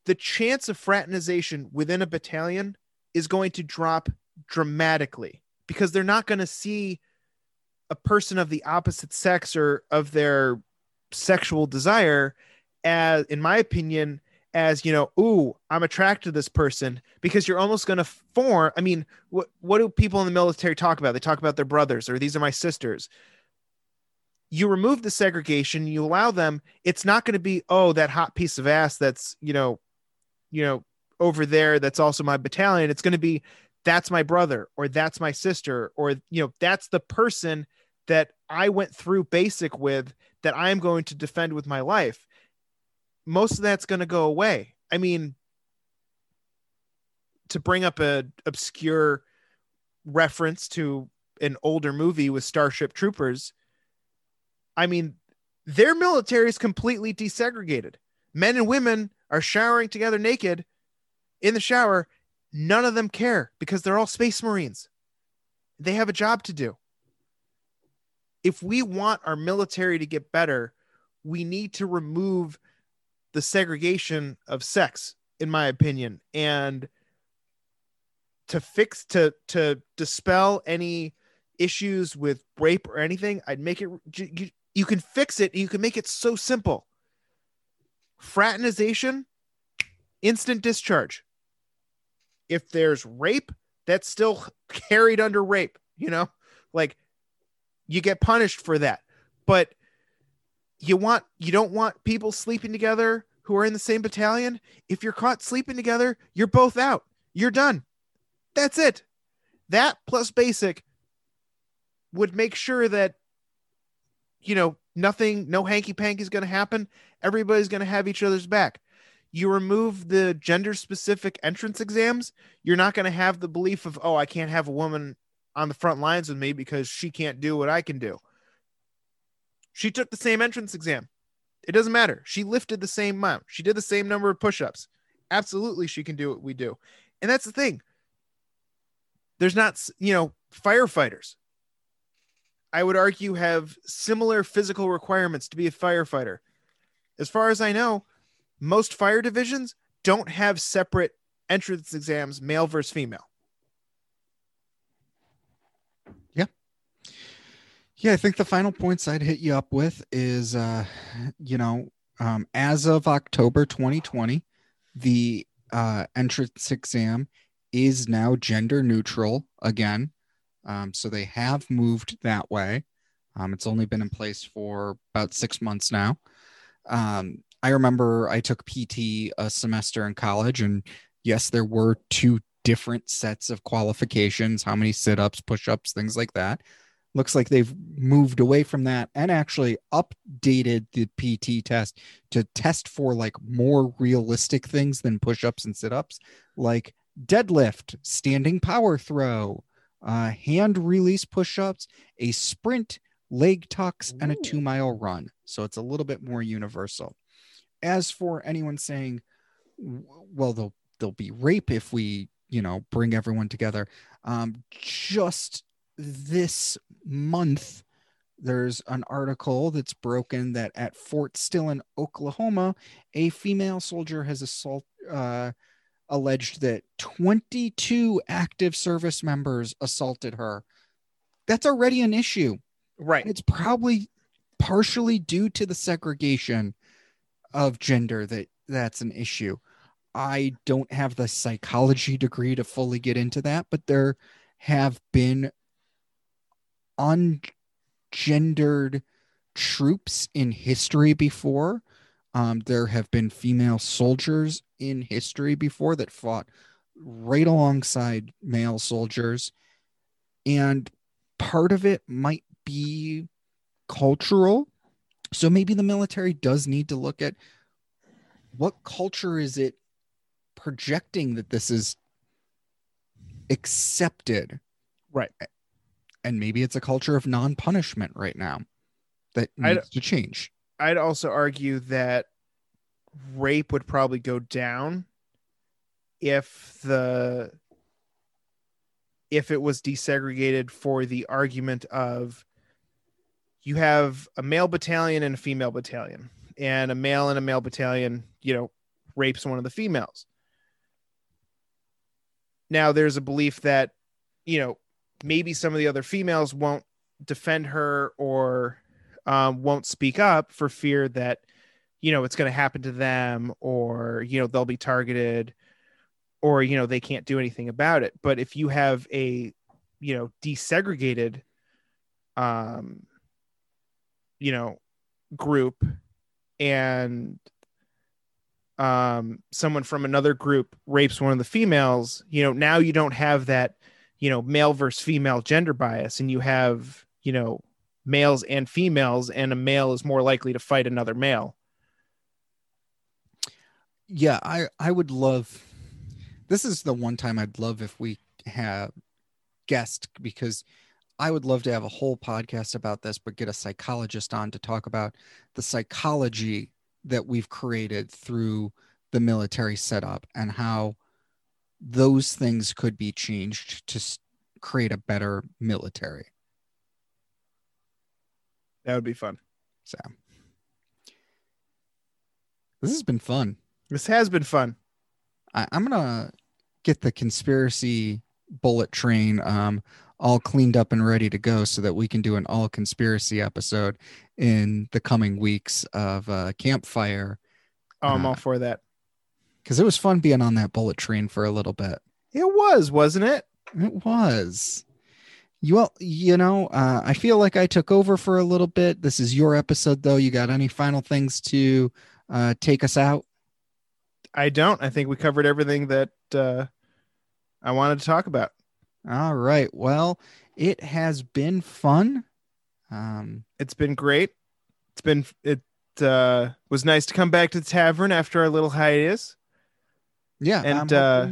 The chance of fraternization within a battalion is going to drop dramatically because they're not going to see a person of the opposite sex or of their sexual desire as in my opinion as you know ooh i'm attracted to this person because you're almost going to form i mean what what do people in the military talk about? They talk about their brothers or these are my sisters. You remove the segregation you allow them it's not going to be oh that hot piece of ass that's you know you know over there that's also my battalion it's going to be that's my brother or that's my sister or you know that's the person that I went through basic with that I'm going to defend with my life. Most of that's going to go away. I mean, to bring up a obscure reference to an older movie with Starship Troopers, I mean, their military is completely desegregated. Men and women are showering together naked in the shower None of them care because they're all space marines. They have a job to do. If we want our military to get better, we need to remove the segregation of sex, in my opinion, and to fix to to dispel any issues with rape or anything. I'd make it you, you can fix it. You can make it so simple. Fraternization, instant discharge if there's rape, that's still carried under rape, you know? Like you get punished for that. But you want you don't want people sleeping together who are in the same battalion. If you're caught sleeping together, you're both out. You're done. That's it. That plus basic would make sure that you know nothing no hanky panky is going to happen everybody's going to have each other's back you remove the gender specific entrance exams, you're not going to have the belief of, oh, I can't have a woman on the front lines with me because she can't do what I can do. She took the same entrance exam. It doesn't matter. She lifted the same amount. She did the same number of push ups. Absolutely, she can do what we do. And that's the thing. There's not, you know, firefighters. I would argue have similar physical requirements to be a firefighter. As far as I know, most fire divisions don't have separate entrance exams, male versus female. Yeah. Yeah, I think the final points I'd hit you up with is, uh, you know, um, as of October 2020, the uh, entrance exam is now gender neutral again. Um, so they have moved that way. Um, it's only been in place for about six months now. Um, I remember I took PT a semester in college, and yes, there were two different sets of qualifications how many sit ups, push ups, things like that. Looks like they've moved away from that and actually updated the PT test to test for like more realistic things than push ups and sit ups, like deadlift, standing power throw, uh, hand release push ups, a sprint, leg tucks, and a two mile run. So it's a little bit more universal as for anyone saying, well, there'll there'll be rape if we, you know, bring everyone together. Um, just this month, there's an article that's broken that at Fort Sill in Oklahoma, a female soldier has assault uh, alleged that 22 active service members assaulted her. That's already an issue. Right. It's probably partially due to the segregation of gender that that's an issue. I don't have the psychology degree to fully get into that, but there have been ungendered troops in history before. Um, there have been female soldiers in history before that fought right alongside male soldiers. And part of it might be cultural. So maybe the military does need to look at what culture is it projecting that this is accepted Right. and maybe it's a culture of non-punishment right now that needs to change I'd also argue that rape would probably go down if the if it was desegregated for the argument of you have a male battalion and a female battalion and a male and a male battalion you know rapes one of the females. Now there's a belief that you know maybe some of the other females won't defend her or um, won't speak up for fear that you know it's going to happen to them or you know they'll be targeted or you know they can't do anything about it. But if you have a you know desegregated um you know group and um someone from another group rapes one of the females you know now you don't have that you know male versus female gender bias and you have you know males and females and a male is more likely to fight another male yeah i i would love this is the one time i'd love if we have guest because i would love to have a whole podcast about this but get a psychologist on to talk about the psychology that we've created through the military setup and how those things could be changed to create a better military. That would be fun. So this has been fun this has been fun. I, I'm gonna get the conspiracy bullet train um all cleaned up and ready to go so that we can do an all conspiracy episode in the coming weeks of uh campfire. Oh, i'm Uh, all for that. because it was fun being on that bullet train for a little bit. It was wasn't it? It was. You well you know uh i feel like i took over for a little bit. This is your episode though. You got any final things to uh take us out i don't. I think we covered everything that uh i wanted to talk about. All right. Well it has been fun. Um it's been great. It's been it uh was nice to come back to the tavern after our little hiatus. Yeah, And, uh,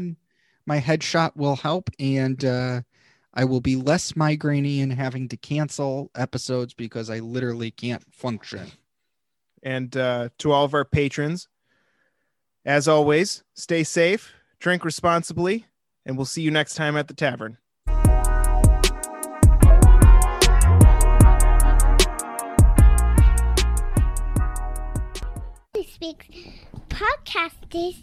my headshot will help, and uh, I will be less migrainey and having to cancel episodes because I literally can't function. and uh to all of our patrons as always stay safe drink responsibly and we'll see you next time at the tavern. This Speaks podcast is